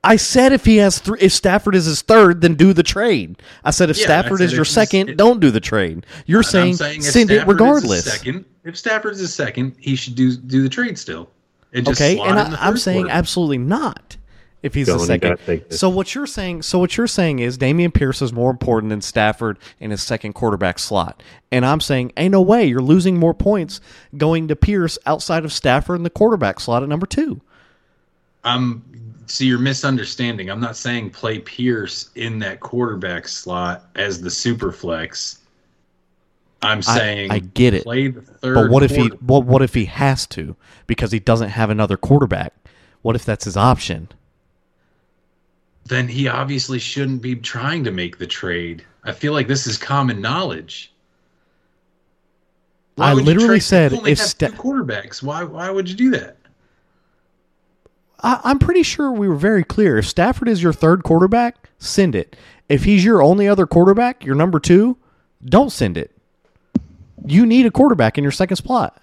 I said if he has three, if Stafford is his third, then do the trade. I said if Yeah, Stafford I is said your second, if- don't do the trade. You're saying, saying send it Stafford a regardless. second, if Stafford is a second, he should do do the trade still. And just Okay, slot and I, I'm saying absolutely not. If he's Dylan, the second, gotta take this. so what you're saying, so what you're saying is Dameon Pierce is more important than Stafford in his second quarterback slot, and I'm saying, ain't no way you're losing more points going to Pierce outside of Stafford in the quarterback slot at number two. I'm see you're misunderstanding. I'm not saying play Pierce in that quarterback slot as the super flex. I'm saying I get it. Play the third. But what if he, what, what if he has to because he doesn't have another quarterback? What if that's his option? Then he obviously shouldn't be trying to make the trade. I feel like this is common knowledge. I would literally said if two quarterbacks. Why? Why would you do that? I, I'm pretty sure we were very clear. If Stafford is your third quarterback, send it. If he's your only other quarterback, your number two, don't send it. You need a quarterback in your second spot.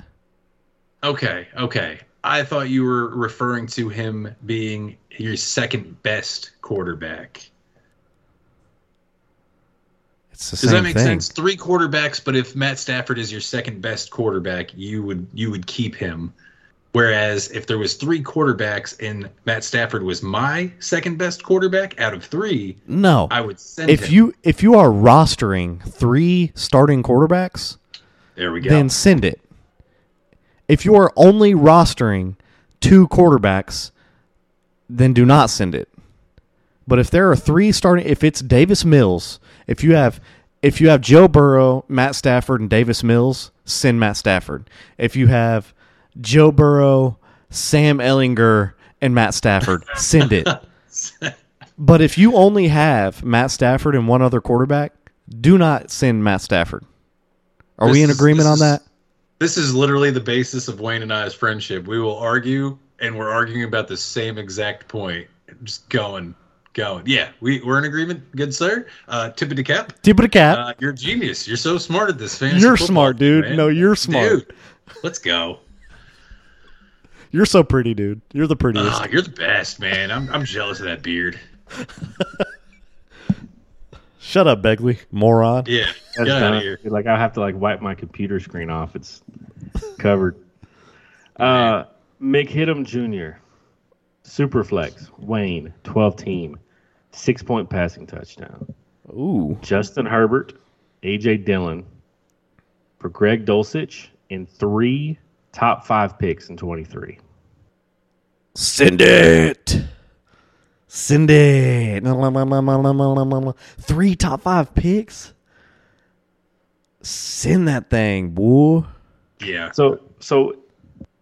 Okay, okay. I thought you were referring to him being your second best quarterback. It's the Does that make thing. sense? Three quarterbacks, but if Matt Stafford is your second best quarterback, you would you would keep him. Whereas if there was three quarterbacks and Matt Stafford was my second best quarterback out of three, No. I would send if him. you if you are rostering three starting quarterbacks, there we go. then send it. If you are only rostering two quarterbacks, then do not send it. But if there are three starting, if it's Davis Mills, if you have if you have Joe Burrow, Matt Stafford, and Davis Mills, send Matt Stafford. If you have Joe Burrow, Sam Ehlinger, and Matt Stafford, send it. but if you only have Matt Stafford and one other quarterback, do not send Matt Stafford. Are This we in agreement this on that? This is literally the basis of Wayne and I's friendship. We will argue, and we're arguing about the same exact point. Just going, going. Yeah, we, we're in agreement, good sir. Uh, tip of the cap. Tip of the cap. Uh, you're a genius. You're so smart at this fantasy. You're smart, dude. man. No, you're smart. Dude, let's go. You're so pretty, dude. You're the prettiest. Ah, you're the best, man. I'm, I'm jealous of that beard. Shut up, Begley, moron. Yeah, That's get out of here. Like I have to like wipe my computer screen off. It's covered. Uh, McHittem Jr. Superflex Wayne 12 team, six point passing touchdown. Ooh, Justin Herbert, AJ Dillon for Greg Dulcich and three top five picks in 23. send it. Send it. Three top five picks. Send that thing, boy. Yeah. So so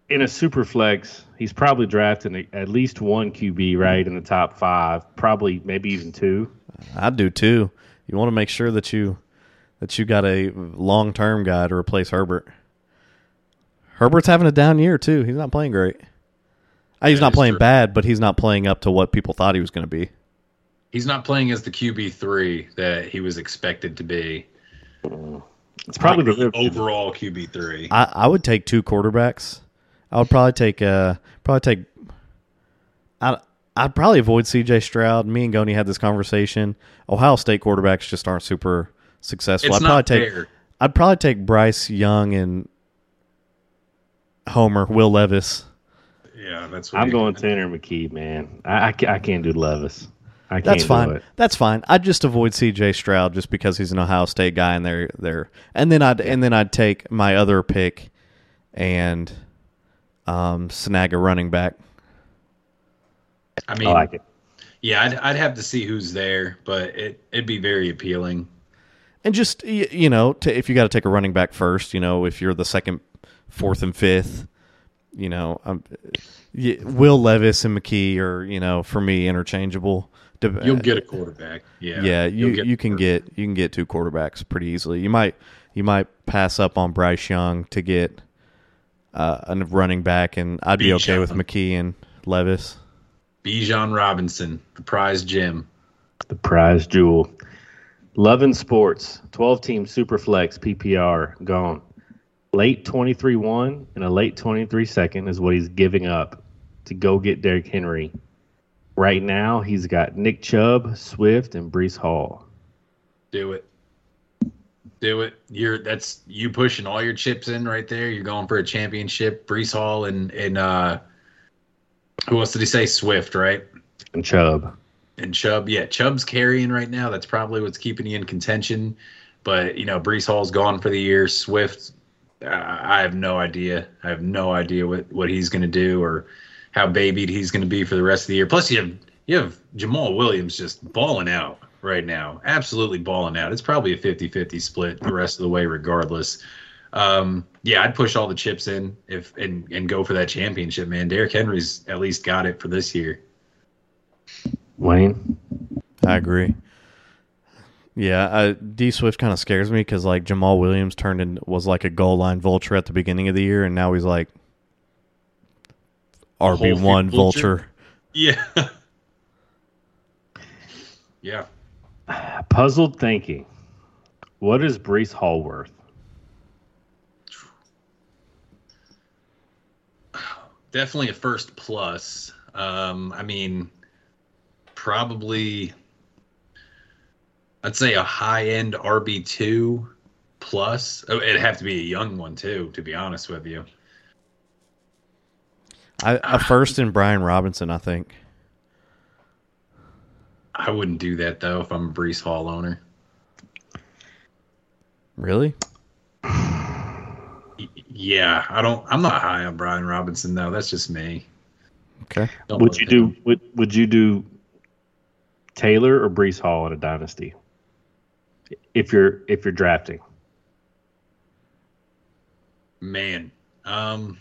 in a super flex, he's probably drafting at least one QB right in the top five, probably maybe even two. I do too. You want to make sure that you that you got a long term guy to replace Herbert. Herbert's having a down year too. He's not playing great. Uh, He's That not playing true. bad, but he's not playing up to what people thought he was going to be. He's not playing as the QB three that he was expected to be. It's probably Like the the overall QB three. I, I would take two quarterbacks. I would probably take uh probably take. I I'd probably avoid C.J. Stroud. Me and Goni had this conversation. Ohio State quarterbacks just aren't super successful. It's I'd not probably take fair. I'd probably take Bryce Young and Homer Will Levis. Yeah, that's what I'm he- going Tanner McKee, man. I, I, I can't do Levis. I can't That's do fine. it. That's fine. I'd just avoid C.J. Stroud just because he's an Ohio State guy, and they're there. And then I'd and then I'd take my other pick, and um, snag a running back. I mean, I like it. yeah, I'd, I'd have to see who's there, but it it'd be very appealing. And just you know, to, if you got to take a running back first, you know, if you're the second, fourth, and fifth, you know, um, y- Will Levis and McKee are you know for me interchangeable. You'll get a quarterback. Yeah, yeah, you You'll get you can get you can get two quarterbacks pretty easily. You might you might pass up on Bryce Young to get uh, a running back, and I'd be okay with McKee and Levis. Bijan Robinson, the prize gem. The prize jewel. Love Loving Sports, 12 team super flex PPR gone. Late 23 1 and a late 23 second is what he's giving up to go get Derrick Henry. Right now, he's got Nick Chubb, Swift, and Breece Hall. Do it. Do it. You're that's you pushing all your chips in right there. You're going for a championship. Breece Hall and and uh who else did he say? Swift, right? And Chubb. And Chubb. Yeah, Chubb's carrying right now. That's probably what's keeping you in contention. But you know, Breece Hall's gone for the year. Swift, I have no idea. I have no idea what what he's going to do or how babied he's going to be for the rest of the year. Plus, you have you have Jamaal Williams just balling out right now, absolutely balling out. It's probably a 50-50 split the rest of the way, regardless. Um, yeah, I'd push all the chips in if and and go for that championship, man. Derrick Henry's at least got it for this year. Wayne? I agree. Yeah, D. Swift kind of scares me because like Jamaal Williams turned in was like a goal line vulture at the beginning of the year, and now he's like RB one vulture? vulture. Yeah. yeah. Puzzled thinking. What is Breece Hall worth? Definitely a first plus. Um, I mean, probably, I'd say a high end RB2 plus. Oh, it'd have to be a young one, too, to be honest with you. I, a first in Brian Robinson, I think. I wouldn't do that, though, if I'm a Breece Hall owner. Really? Yeah, I don't, I'm not high on Brian Robinson, though. That's just me. Okay. Don't Would you him. do would, would you do Taylor or Breece Hall in a dynasty? If you're if you're drafting. Man, um,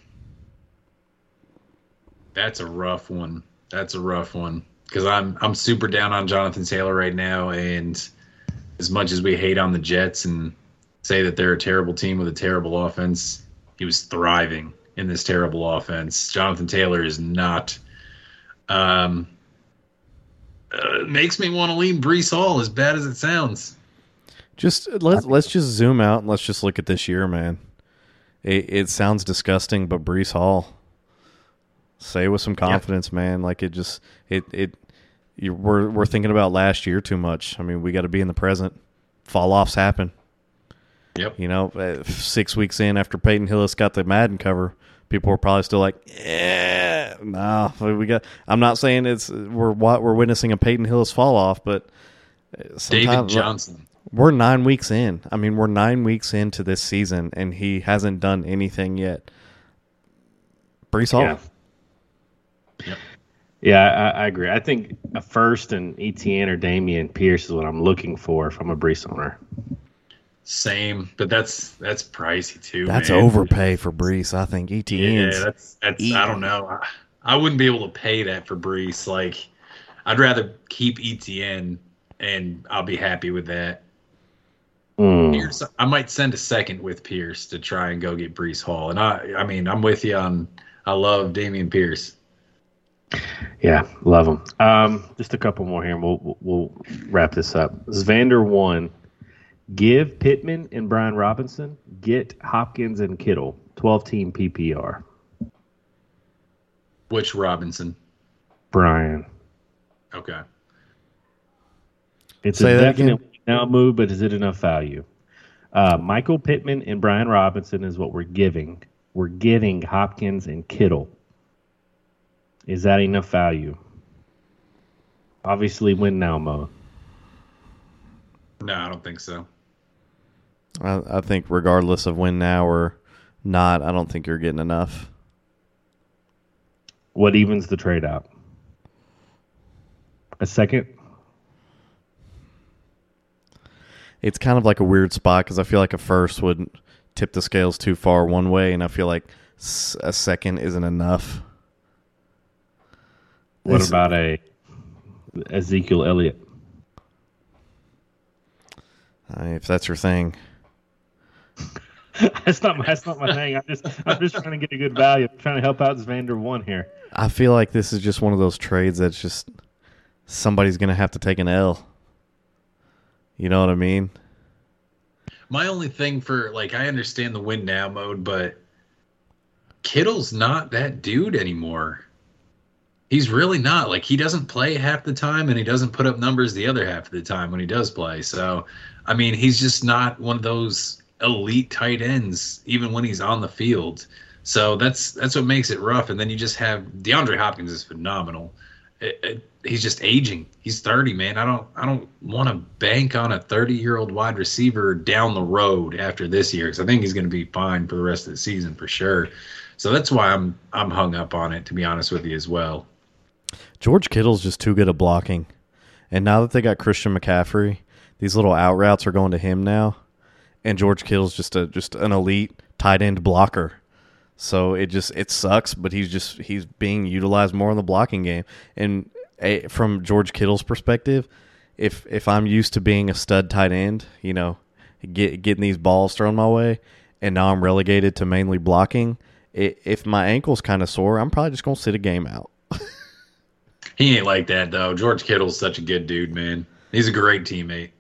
that's a rough one. That's a rough one because I'm I'm super down on Jonathan Taylor right now, and as much as we hate on the Jets and say that they're a terrible team with a terrible offense, he was thriving in this terrible offense. Jonathan Taylor is not. Um, uh, makes me want to lean Breece Hall as bad as it sounds. Just let's let's just zoom out and let's just look at this year, man. It, it sounds disgusting, but Breece Hall, say with some confidence, man. Like it just it it you, we're we're thinking about last year too much. I mean, we got to be in the present. Fall offs happen. Yep. You know, uh, six weeks in after Peyton Hillis got the Madden cover, people were probably still like, "Yeah, no, we got." I'm not saying it's we're what we're witnessing a Peyton Hillis fall off, but uh, David Johnson. We're nine weeks in. I mean, we're nine weeks into this season, and he hasn't done anything yet. Breece Hall. Yeah. Yep. Yeah, I, I agree. I think a first and ETN or Dameon Pierce is what I'm looking for if I'm a Breece owner. Same, but that's that's pricey too. That's man. overpay for Breece. I think ETN. Yeah, that's that's. I don't know. I, I wouldn't be able to pay that for Breece. Like, I'd rather keep ETN, and I'll be happy with that. Mm. Pierce, I might send a second with Pierce to try and go get Breece Hall. And I, I mean, I'm with you on. I love Dameon Pierce. Yeah, love him. Um, just a couple more here, and we'll we'll- we'll wrap this up. Zvander one. Give Pittman and Brian Robinson. Get Hopkins and Kittle. Twelve team PPR. Which Robinson? Brian. Okay. It's Say a that again. definite now move, but is it enough value? Uh, Michael Pittman and Brian Robinson is what we're giving. We're getting Hopkins and Kittle. Is that enough value? Obviously, win now mode. No, I don't think so. I, I think regardless of win now or not, I don't think you're getting enough. What evens the trade out? A second? It's kind of like a weird spot because I feel like a first would tip the scales too far one way, and I feel like a second isn't enough. What It's- about a Ezekiel Elliott? I if that's your thing. that's not my, that's not my thing. I'm just I'm just trying to get a good value. I'm trying to help out Zvander one here. I feel like this is just one of those trades that's just somebody's going to have to take an L. You know what I mean? My only thing for like I understand the win now mode, but Kittle's not that dude anymore. He's really not. Like he doesn't play half the time and he doesn't put up numbers the other half of the time when he does play. So I mean he's just not one of those elite tight ends, even when he's on the field. So that's that's what makes it rough. And then you just have DeAndre Hopkins is phenomenal. It- it- he's just aging. He's 30, man. I don't I don't want to bank on a 30 year old wide receiver down the road after this year because I think he's going to be fine for the rest of the season for sure. So that's why I'm I'm hung up on it to be honest with you as well. George Kittle's just too good at blocking. And now that they got Christian McCaffrey, these little out routes are going to him now. And George Kittle's just a just an elite tight end blocker. So it just it sucks, but he's just he's being utilized more in the blocking game. And eh, from George Kittle's perspective, if if I'm used to being a stud tight end, you know, get, getting these balls thrown my way, and now I'm relegated to mainly blocking. i if my ankle's kind of sore, I'm probably just gonna sit a game out. He ain't like that though. George Kittle's such a good dude, man. He's a great teammate.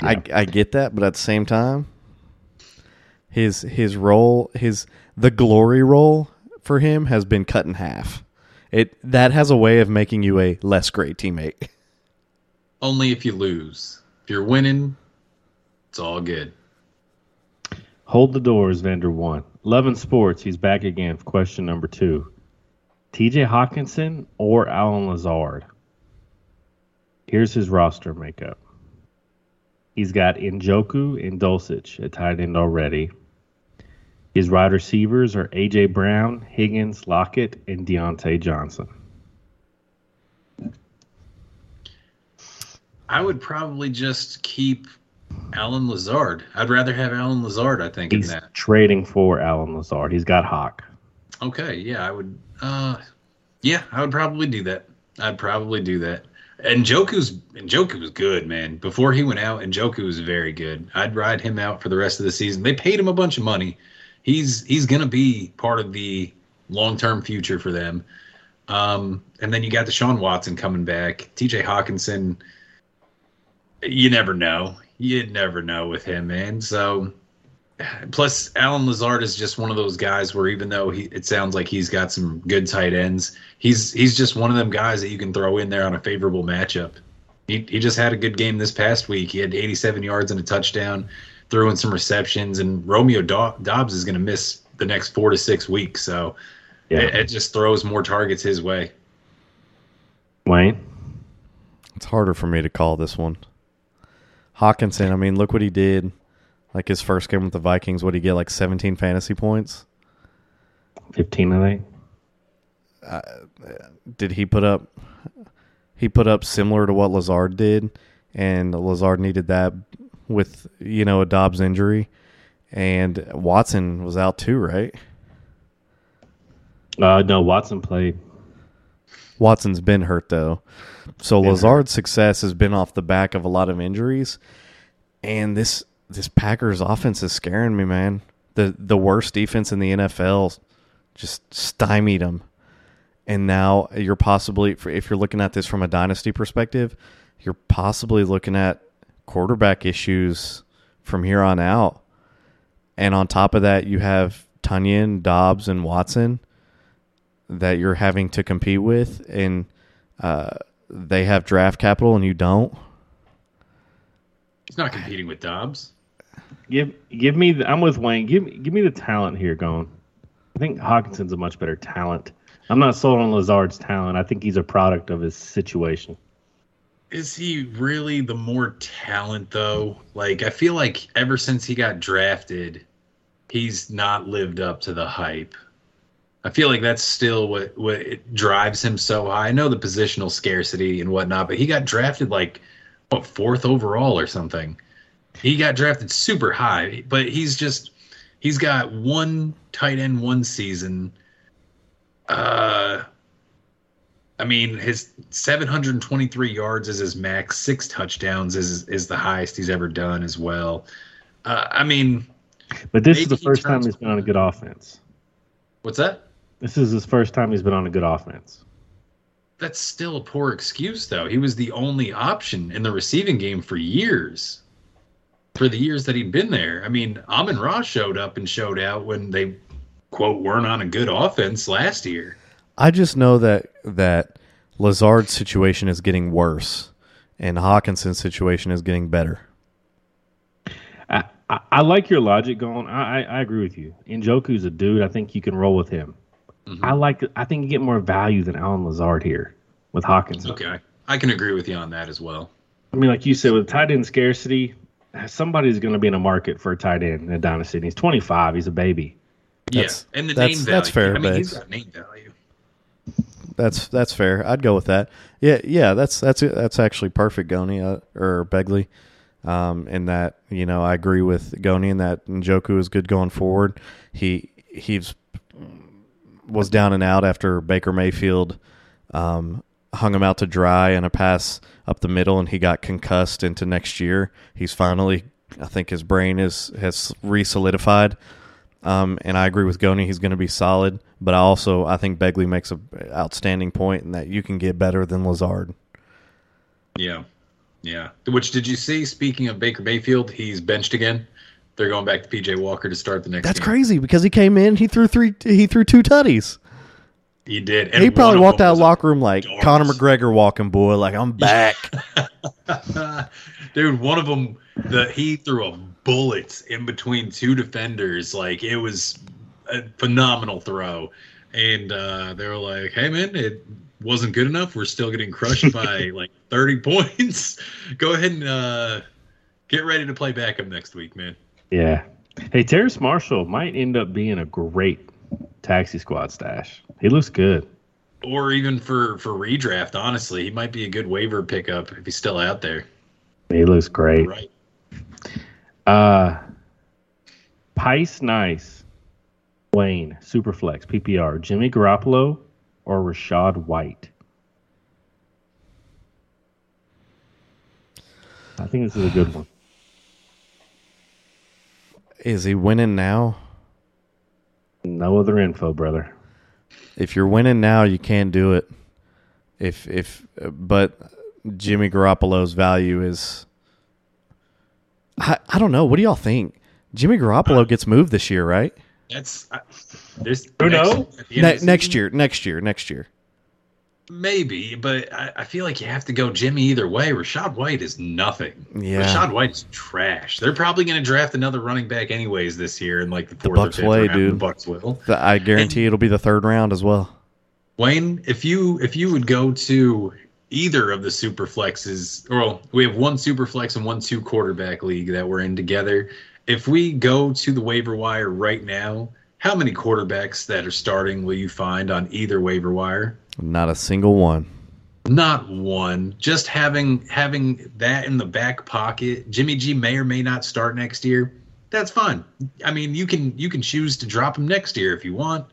I I get that, but at the same time, his his role, his the glory role for him has been cut in half. It that has a way of making you a less great teammate. Only if you lose. If you're winning, it's all good. Hold the doors, Vander one. Loving sports. He's back again for question number two. T.J. Hockenson or Allen Lazard. Here's his roster makeup. He's got Njoku and Dulcich at tight end already. His wide receivers are A.J. Brown, Higgins, Lockett, and Diontae Johnson. I would probably just keep Allen Lazard. I'd rather have Allen Lazard, I think, He's in that. trading for Allen Lazard. He's got Hawk. Okay, yeah, I would uh yeah, I would probably do that. I'd probably do that. Njoku's and Joku was good, man. Before he went out, Njoku was very good. I'd ride him out for the rest of the season. They paid him a bunch of money. He's he's gonna be part of the long term future for them. Um, and then you got Deshaun Watson coming back. TJ Hockenson, you never know. You never know with him, man. So plus Allen Lazard is just one of those guys where even though he it sounds like he's got some good tight ends, he's he's just one of them guys that you can throw in there on a favorable matchup. He he just had a good game this past week. He had 87 yards and a touchdown, threw in some receptions, and Romeo Doubs is going to miss the next four to six weeks. So Yeah. it, it just throws more targets his way. Wayne? It's harder for me to call this one. Hockenson, I mean, look what he did. Like his first game with the Vikings, what did he get? Like 17 fantasy points. 15, I think. Uh, did he put up? He put up similar to what Lazard did, and Lazard needed that with you know a Doubs injury, and Watson was out too, right? Uh, no, Watson played. Watson's been hurt though, so Lazard's success has been off the back of a lot of injuries, and this this Packers offense is scaring me, man. The the worst defense in the NFL just stymied them, and now you're possibly if you're looking at this from a dynasty perspective, you're possibly looking at quarterback issues from here on out, and on top of that, you have Tunyon, Doubs, and Watson that you're having to compete with, and uh, they have draft capital and you don't. He's not competing with Doubs. Give give me. The, I'm with Wayne. Give me give me the talent here. Going. I think Hockenson's a much better talent. I'm not sold on Lazard's talent. I think he's a product of his situation. Is he really the more talent though? Like I feel like ever since he got drafted, he's not lived up to the hype. I feel like that's still what what drives him so high. I know the positional scarcity and whatnot, but he got drafted like what fourth overall or something. He got drafted super high, but he's just he's got one tight end one season. Uh I mean, his 723 yards is his max. Six touchdowns is is the highest he's ever done as well. Uh, I mean, But this is the he first time he's been on a good offense. what's that? This is his first time he's been on a good offense. That's still a poor excuse, though. He was the only option in the receiving game for years. For the years that he'd been there. I mean, Amon Ross showed up and showed out when they, quote, weren't on a good offense last year. I just know that that Lazard's situation is getting worse, and Hockenson's situation is getting better. I, I, I like your logic going. I, I, I agree with you. Njoku's a dude. I think you can roll with him. Mm-hmm. I like. I think you get more value than Allen Lazard here with Hockenson. Okay. I can agree with you on that as well. I mean, like you said, with tight end scarcity, somebody's going to be in a market for a tight end in a dynasty. And he's 25. He's a baby. That's- yeah. And the that's- name value. that's fair, I mean, he's Bates. got name value. That's that's fair. I'd go with that. Yeah, yeah. That's that's that's actually perfect, Goni uh, or Begley. Um, in that you know I agree with Goni in that Njoku is good going forward. He he's was down and out after Baker Mayfield um, hung him out to dry in a pass up the middle, and he got concussed into next year. He's finally, I think, his brain is has re-solidified. Um, and I agree with Goni; he's going to be solid. But I also I think Begley makes an outstanding point in that you can get better than Lazard. Yeah. Yeah. Which did you see? Speaking of Baker Mayfield, he's benched again. They're going back to PJ Walker to start the next That's game. crazy because he came in, he threw three, he threw two tutties. He did. And he probably walked out locker room like dart. Conor McGregor walking, boy, like I'm back. Dude, one of them, the he threw a bullet in between two defenders. Like it was a phenomenal throw, and uh, they were like, "Hey, man, it wasn't good enough. We're still getting crushed by like 30 points. Go ahead and uh, get ready to play backup next week, man." Yeah. Hey, Terrace Marshall might end up being a great taxi squad stash. He looks good. Or even for for redraft, honestly, he might be a good waiver pickup if he's still out there. He looks great. Right. Uh, Pice Nice, Wayne, Superflex, PPR, Jimmy Garoppolo, or Rachaad White. I think this is a good one. Is he winning now? No other info, brother. If you're winning now, you can't do it. If if but Jimmy Garoppolo's value is I, I don't know. What do y'all think? Jimmy Garoppolo uh, gets moved this year, right? That's I, there's Who next- knows? at the end Ne- next season, year, next year, next year. Maybe, but I, I feel like you have to go Jimmy either way. Rachaad White is nothing. Yeah. Rachaad White is trash. They're probably going to draft another running back anyways this year in like the fourth Bucks or fifth way, round. dude. The Bucks will. The- I guarantee it'll be the third round as well. Wayne, if you if you would go to either of the super flexes, well, we have one super flex and one two quarterback league that we're in together. If we go to the waiver wire right now, How many quarterbacks that are starting will you find on either waiver wire? Not a single one. Not one. Just having having that in the back pocket. Jimmy G may or may not start next year. That's fine. I mean, you can you can choose to drop him next year if you want,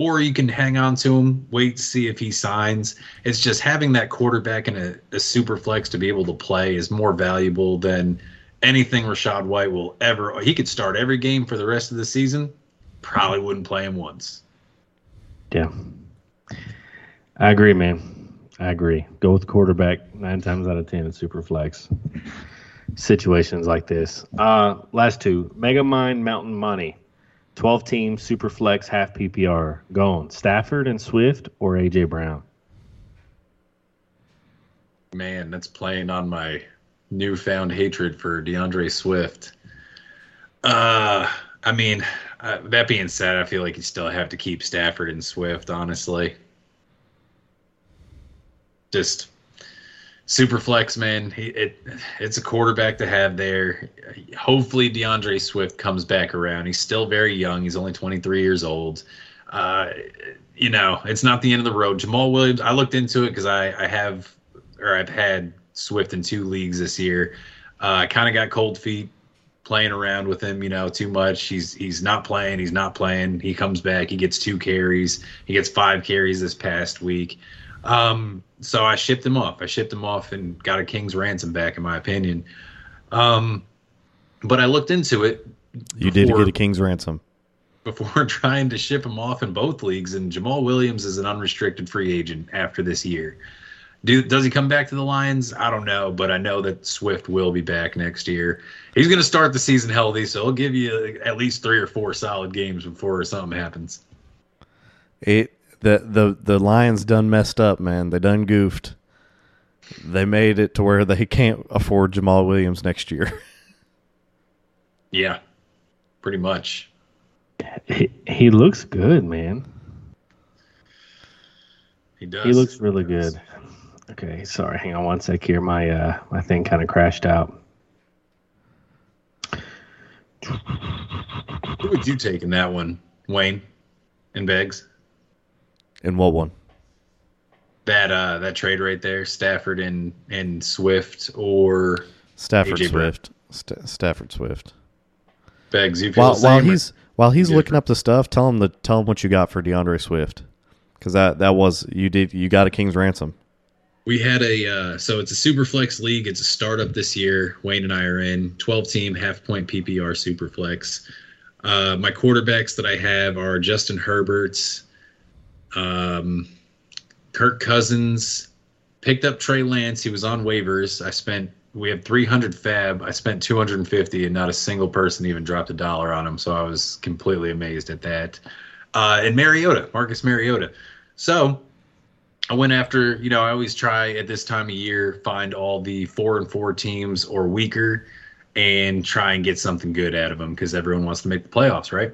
or you can hang on to him, wait to see if he signs. It's just having that quarterback in a, a super flex to be able to play is more valuable than anything Rachaad White will ever. He could start every game for the rest of the season. Probably wouldn't play him once. Yeah. I agree, man. I agree. Go with quarterback nine times out of ten in super flex situations like this. Uh, last two Megamind Mountain Money, twelve team super flex half PPR. Going Stafford and Swift or AJ Brown. Man, that's playing on my newfound hatred for D'Andre Swift. Uh, I mean, uh, that being said, I feel like you still have to keep Stafford and Swift, honestly just super flex man. It it's a quarterback to have there. Hopefully D'Andre Swift comes back around. He's still very young. He's only 23 years old. Uh, you know, it's not the end of the road. jamaal Williams. I looked into it because I I have or I've had Swift in two leagues this year. Uh, I kind of got cold feet playing around with him, you know, too much. He's he's not playing. He's not playing. He comes back. He gets two carries. He gets five carries this past week. Um, so I shipped him off. I shipped him off and got a king's ransom back, in my opinion. Um, but I looked into it. You did get a king's ransom before trying to ship him off in both leagues. And Jamaal Williams is an unrestricted free agent after this year. Do, does he come back to the Lions? I don't know, but I know that Swift will be back next year. He's going to start the season healthy, so he'll give you at least three or four solid games before something happens. It the the the Lions done messed up, man. They done goofed. They made it to where they can't afford Jamaal Williams next year. yeah, pretty much. He, he looks good, man. He does. He looks really he good. Okay, sorry. Hang on one sec here. My uh my thing kind of crashed out. Who would you take in that one, Wayne and Beggs? In what one? That uh that trade right there, Stafford and and Swift or Stafford AJ Swift. St- Stafford Swift. Beggs, you feel while, while he's while he's looking up the stuff, tell him the tell him what you got for D'Andre Swift, because that that was you did you got a king's ransom. We had a uh, so it's a super flex league. It's a startup this year. Wayne and I are in twelve team half point PPR super flex. Uh, my quarterbacks that I have are Justin Herbert's, um, Kirk Cousins picked up Trey Lance. He was on waivers. I spent we have 300 FAAB. I spent 250, and not a single person even dropped a dollar on him. So I was completely amazed at that. Uh, and Mariota, Marcus Mariota. So I went after. You know, I always try at this time of year find all the four and four teams or weaker, and try and get something good out of them because everyone wants to make the playoffs, right?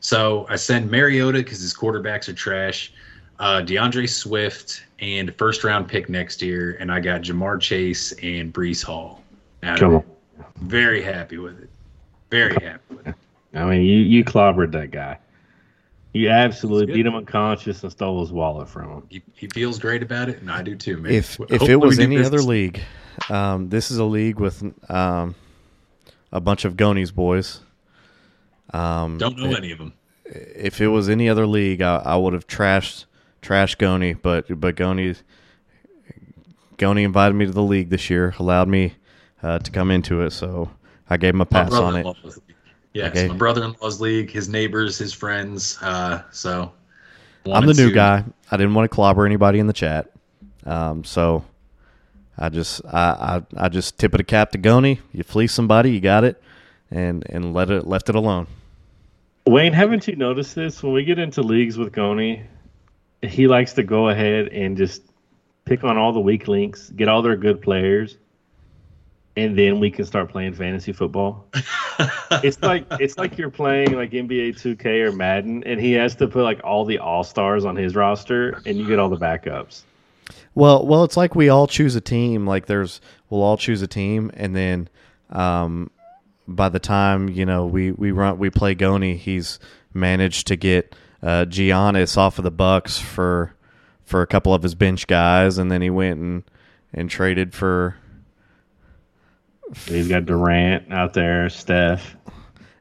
So I send Mariota because his quarterbacks are trash, uh, D'Andre Swift, and first round pick next year, and I got Ja'Marr Chase and Breece Hall. Come on. Very happy with it. Very happy with it. I mean, you you clobbered that guy. You absolutely beat him unconscious and stole his wallet from him. He, he feels great about it, and I do too, man. If if it was any other league, um, this is a league with um, a bunch of Gonies boys. Um, Don't know it, any of them. If it was any other league, I, I would have trashed trash Goni, but but Goni Goni invited me to the league this year, allowed me uh, to come into it, so I gave him a pass on it. Yeah, my brother-in-law's league, his neighbors, his friends. Uh, so I'm the new to... guy. I didn't want to clobber anybody in the chat, um, so I just I, I I just tip it a cap to Goni. You fleece somebody, you got it, and and let it left it alone. Wayne, haven't you noticed this? When we get into leagues with Goni, he likes to go ahead and just pick on all the weak links, get all their good players, and then we can start playing fantasy football. it's like it's like you're playing like NBA 2K or Madden, and he has to put like all the all stars on his roster, and you get all the backups. Well, well, it's like we all choose a team. Like there's, we'll all choose a team, and then um, by the time you know we we run we play Goni, he's managed to get uh, Giannis off of the Bucks for for a couple of his bench guys, and then he went and and traded for. He's got Durant out there, Steph.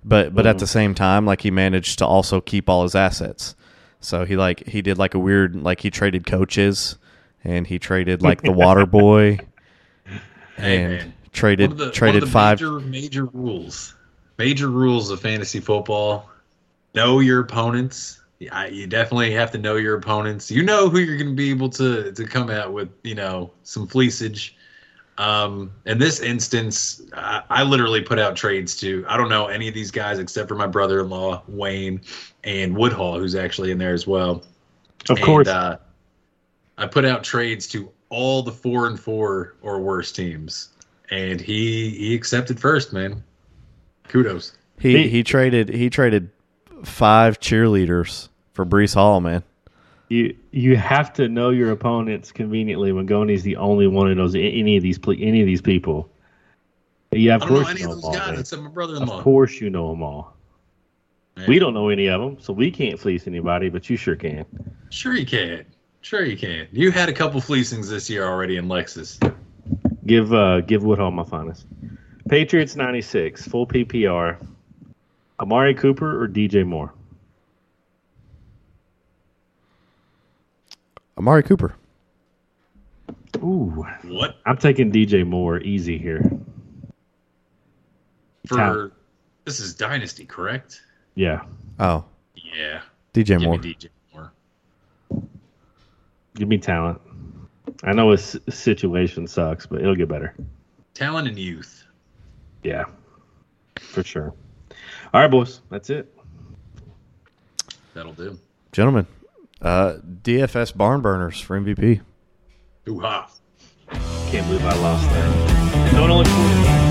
But but at the same time, like he managed to also keep all his assets. So he like he did like a weird like he traded coaches, and he traded like the water boy, Hey, and man. Traded one of the, traded one of the five. major, major rules. Major rules of fantasy football. Know your opponents. Yeah, you definitely have to know your opponents. You know who you're going to be able to to come out with, you know, some fleecage. Um, in this instance, I, I literally put out trades to I don't know any of these guys except for my brother-in-law Wayne and Woodhall, who's actually in there as well. Of And, course. uh, I put out trades to all the four and four or worse teams, and he he accepted first, man. Kudos. He He- he traded he traded five cheerleaders for Breece Hall, man. You you have to know your opponents conveniently when Goni's the only one who knows any of these any of these people. Yeah, of I don't know course any you of know those them all. guys except my Of brother-in-law. course you know them all. Man, We don't know any of them, so we can't fleece anybody, but you sure can. Sure you can. Sure you can. You had a couple fleecings this year already in Lexus. Give uh give Woodhall my finest. Patriots ninety six, full PPR. Amari Cooper or DJ Moore? Amari Cooper. Ooh, What I'm taking DJ Moore easy here. for? Talent. This is Dynasty, correct? Yeah, Oh, Yeah. DJ Give Moore. me DJ Moore. give me talent. I know his situation sucks, but it'll get better. Talent and youth. Yeah, for sure. All right, boys, that's it. That'll do. Gentlemen, uh, DFS barn burners for MVP. Ooh ha. Can't believe I lost that. Don't look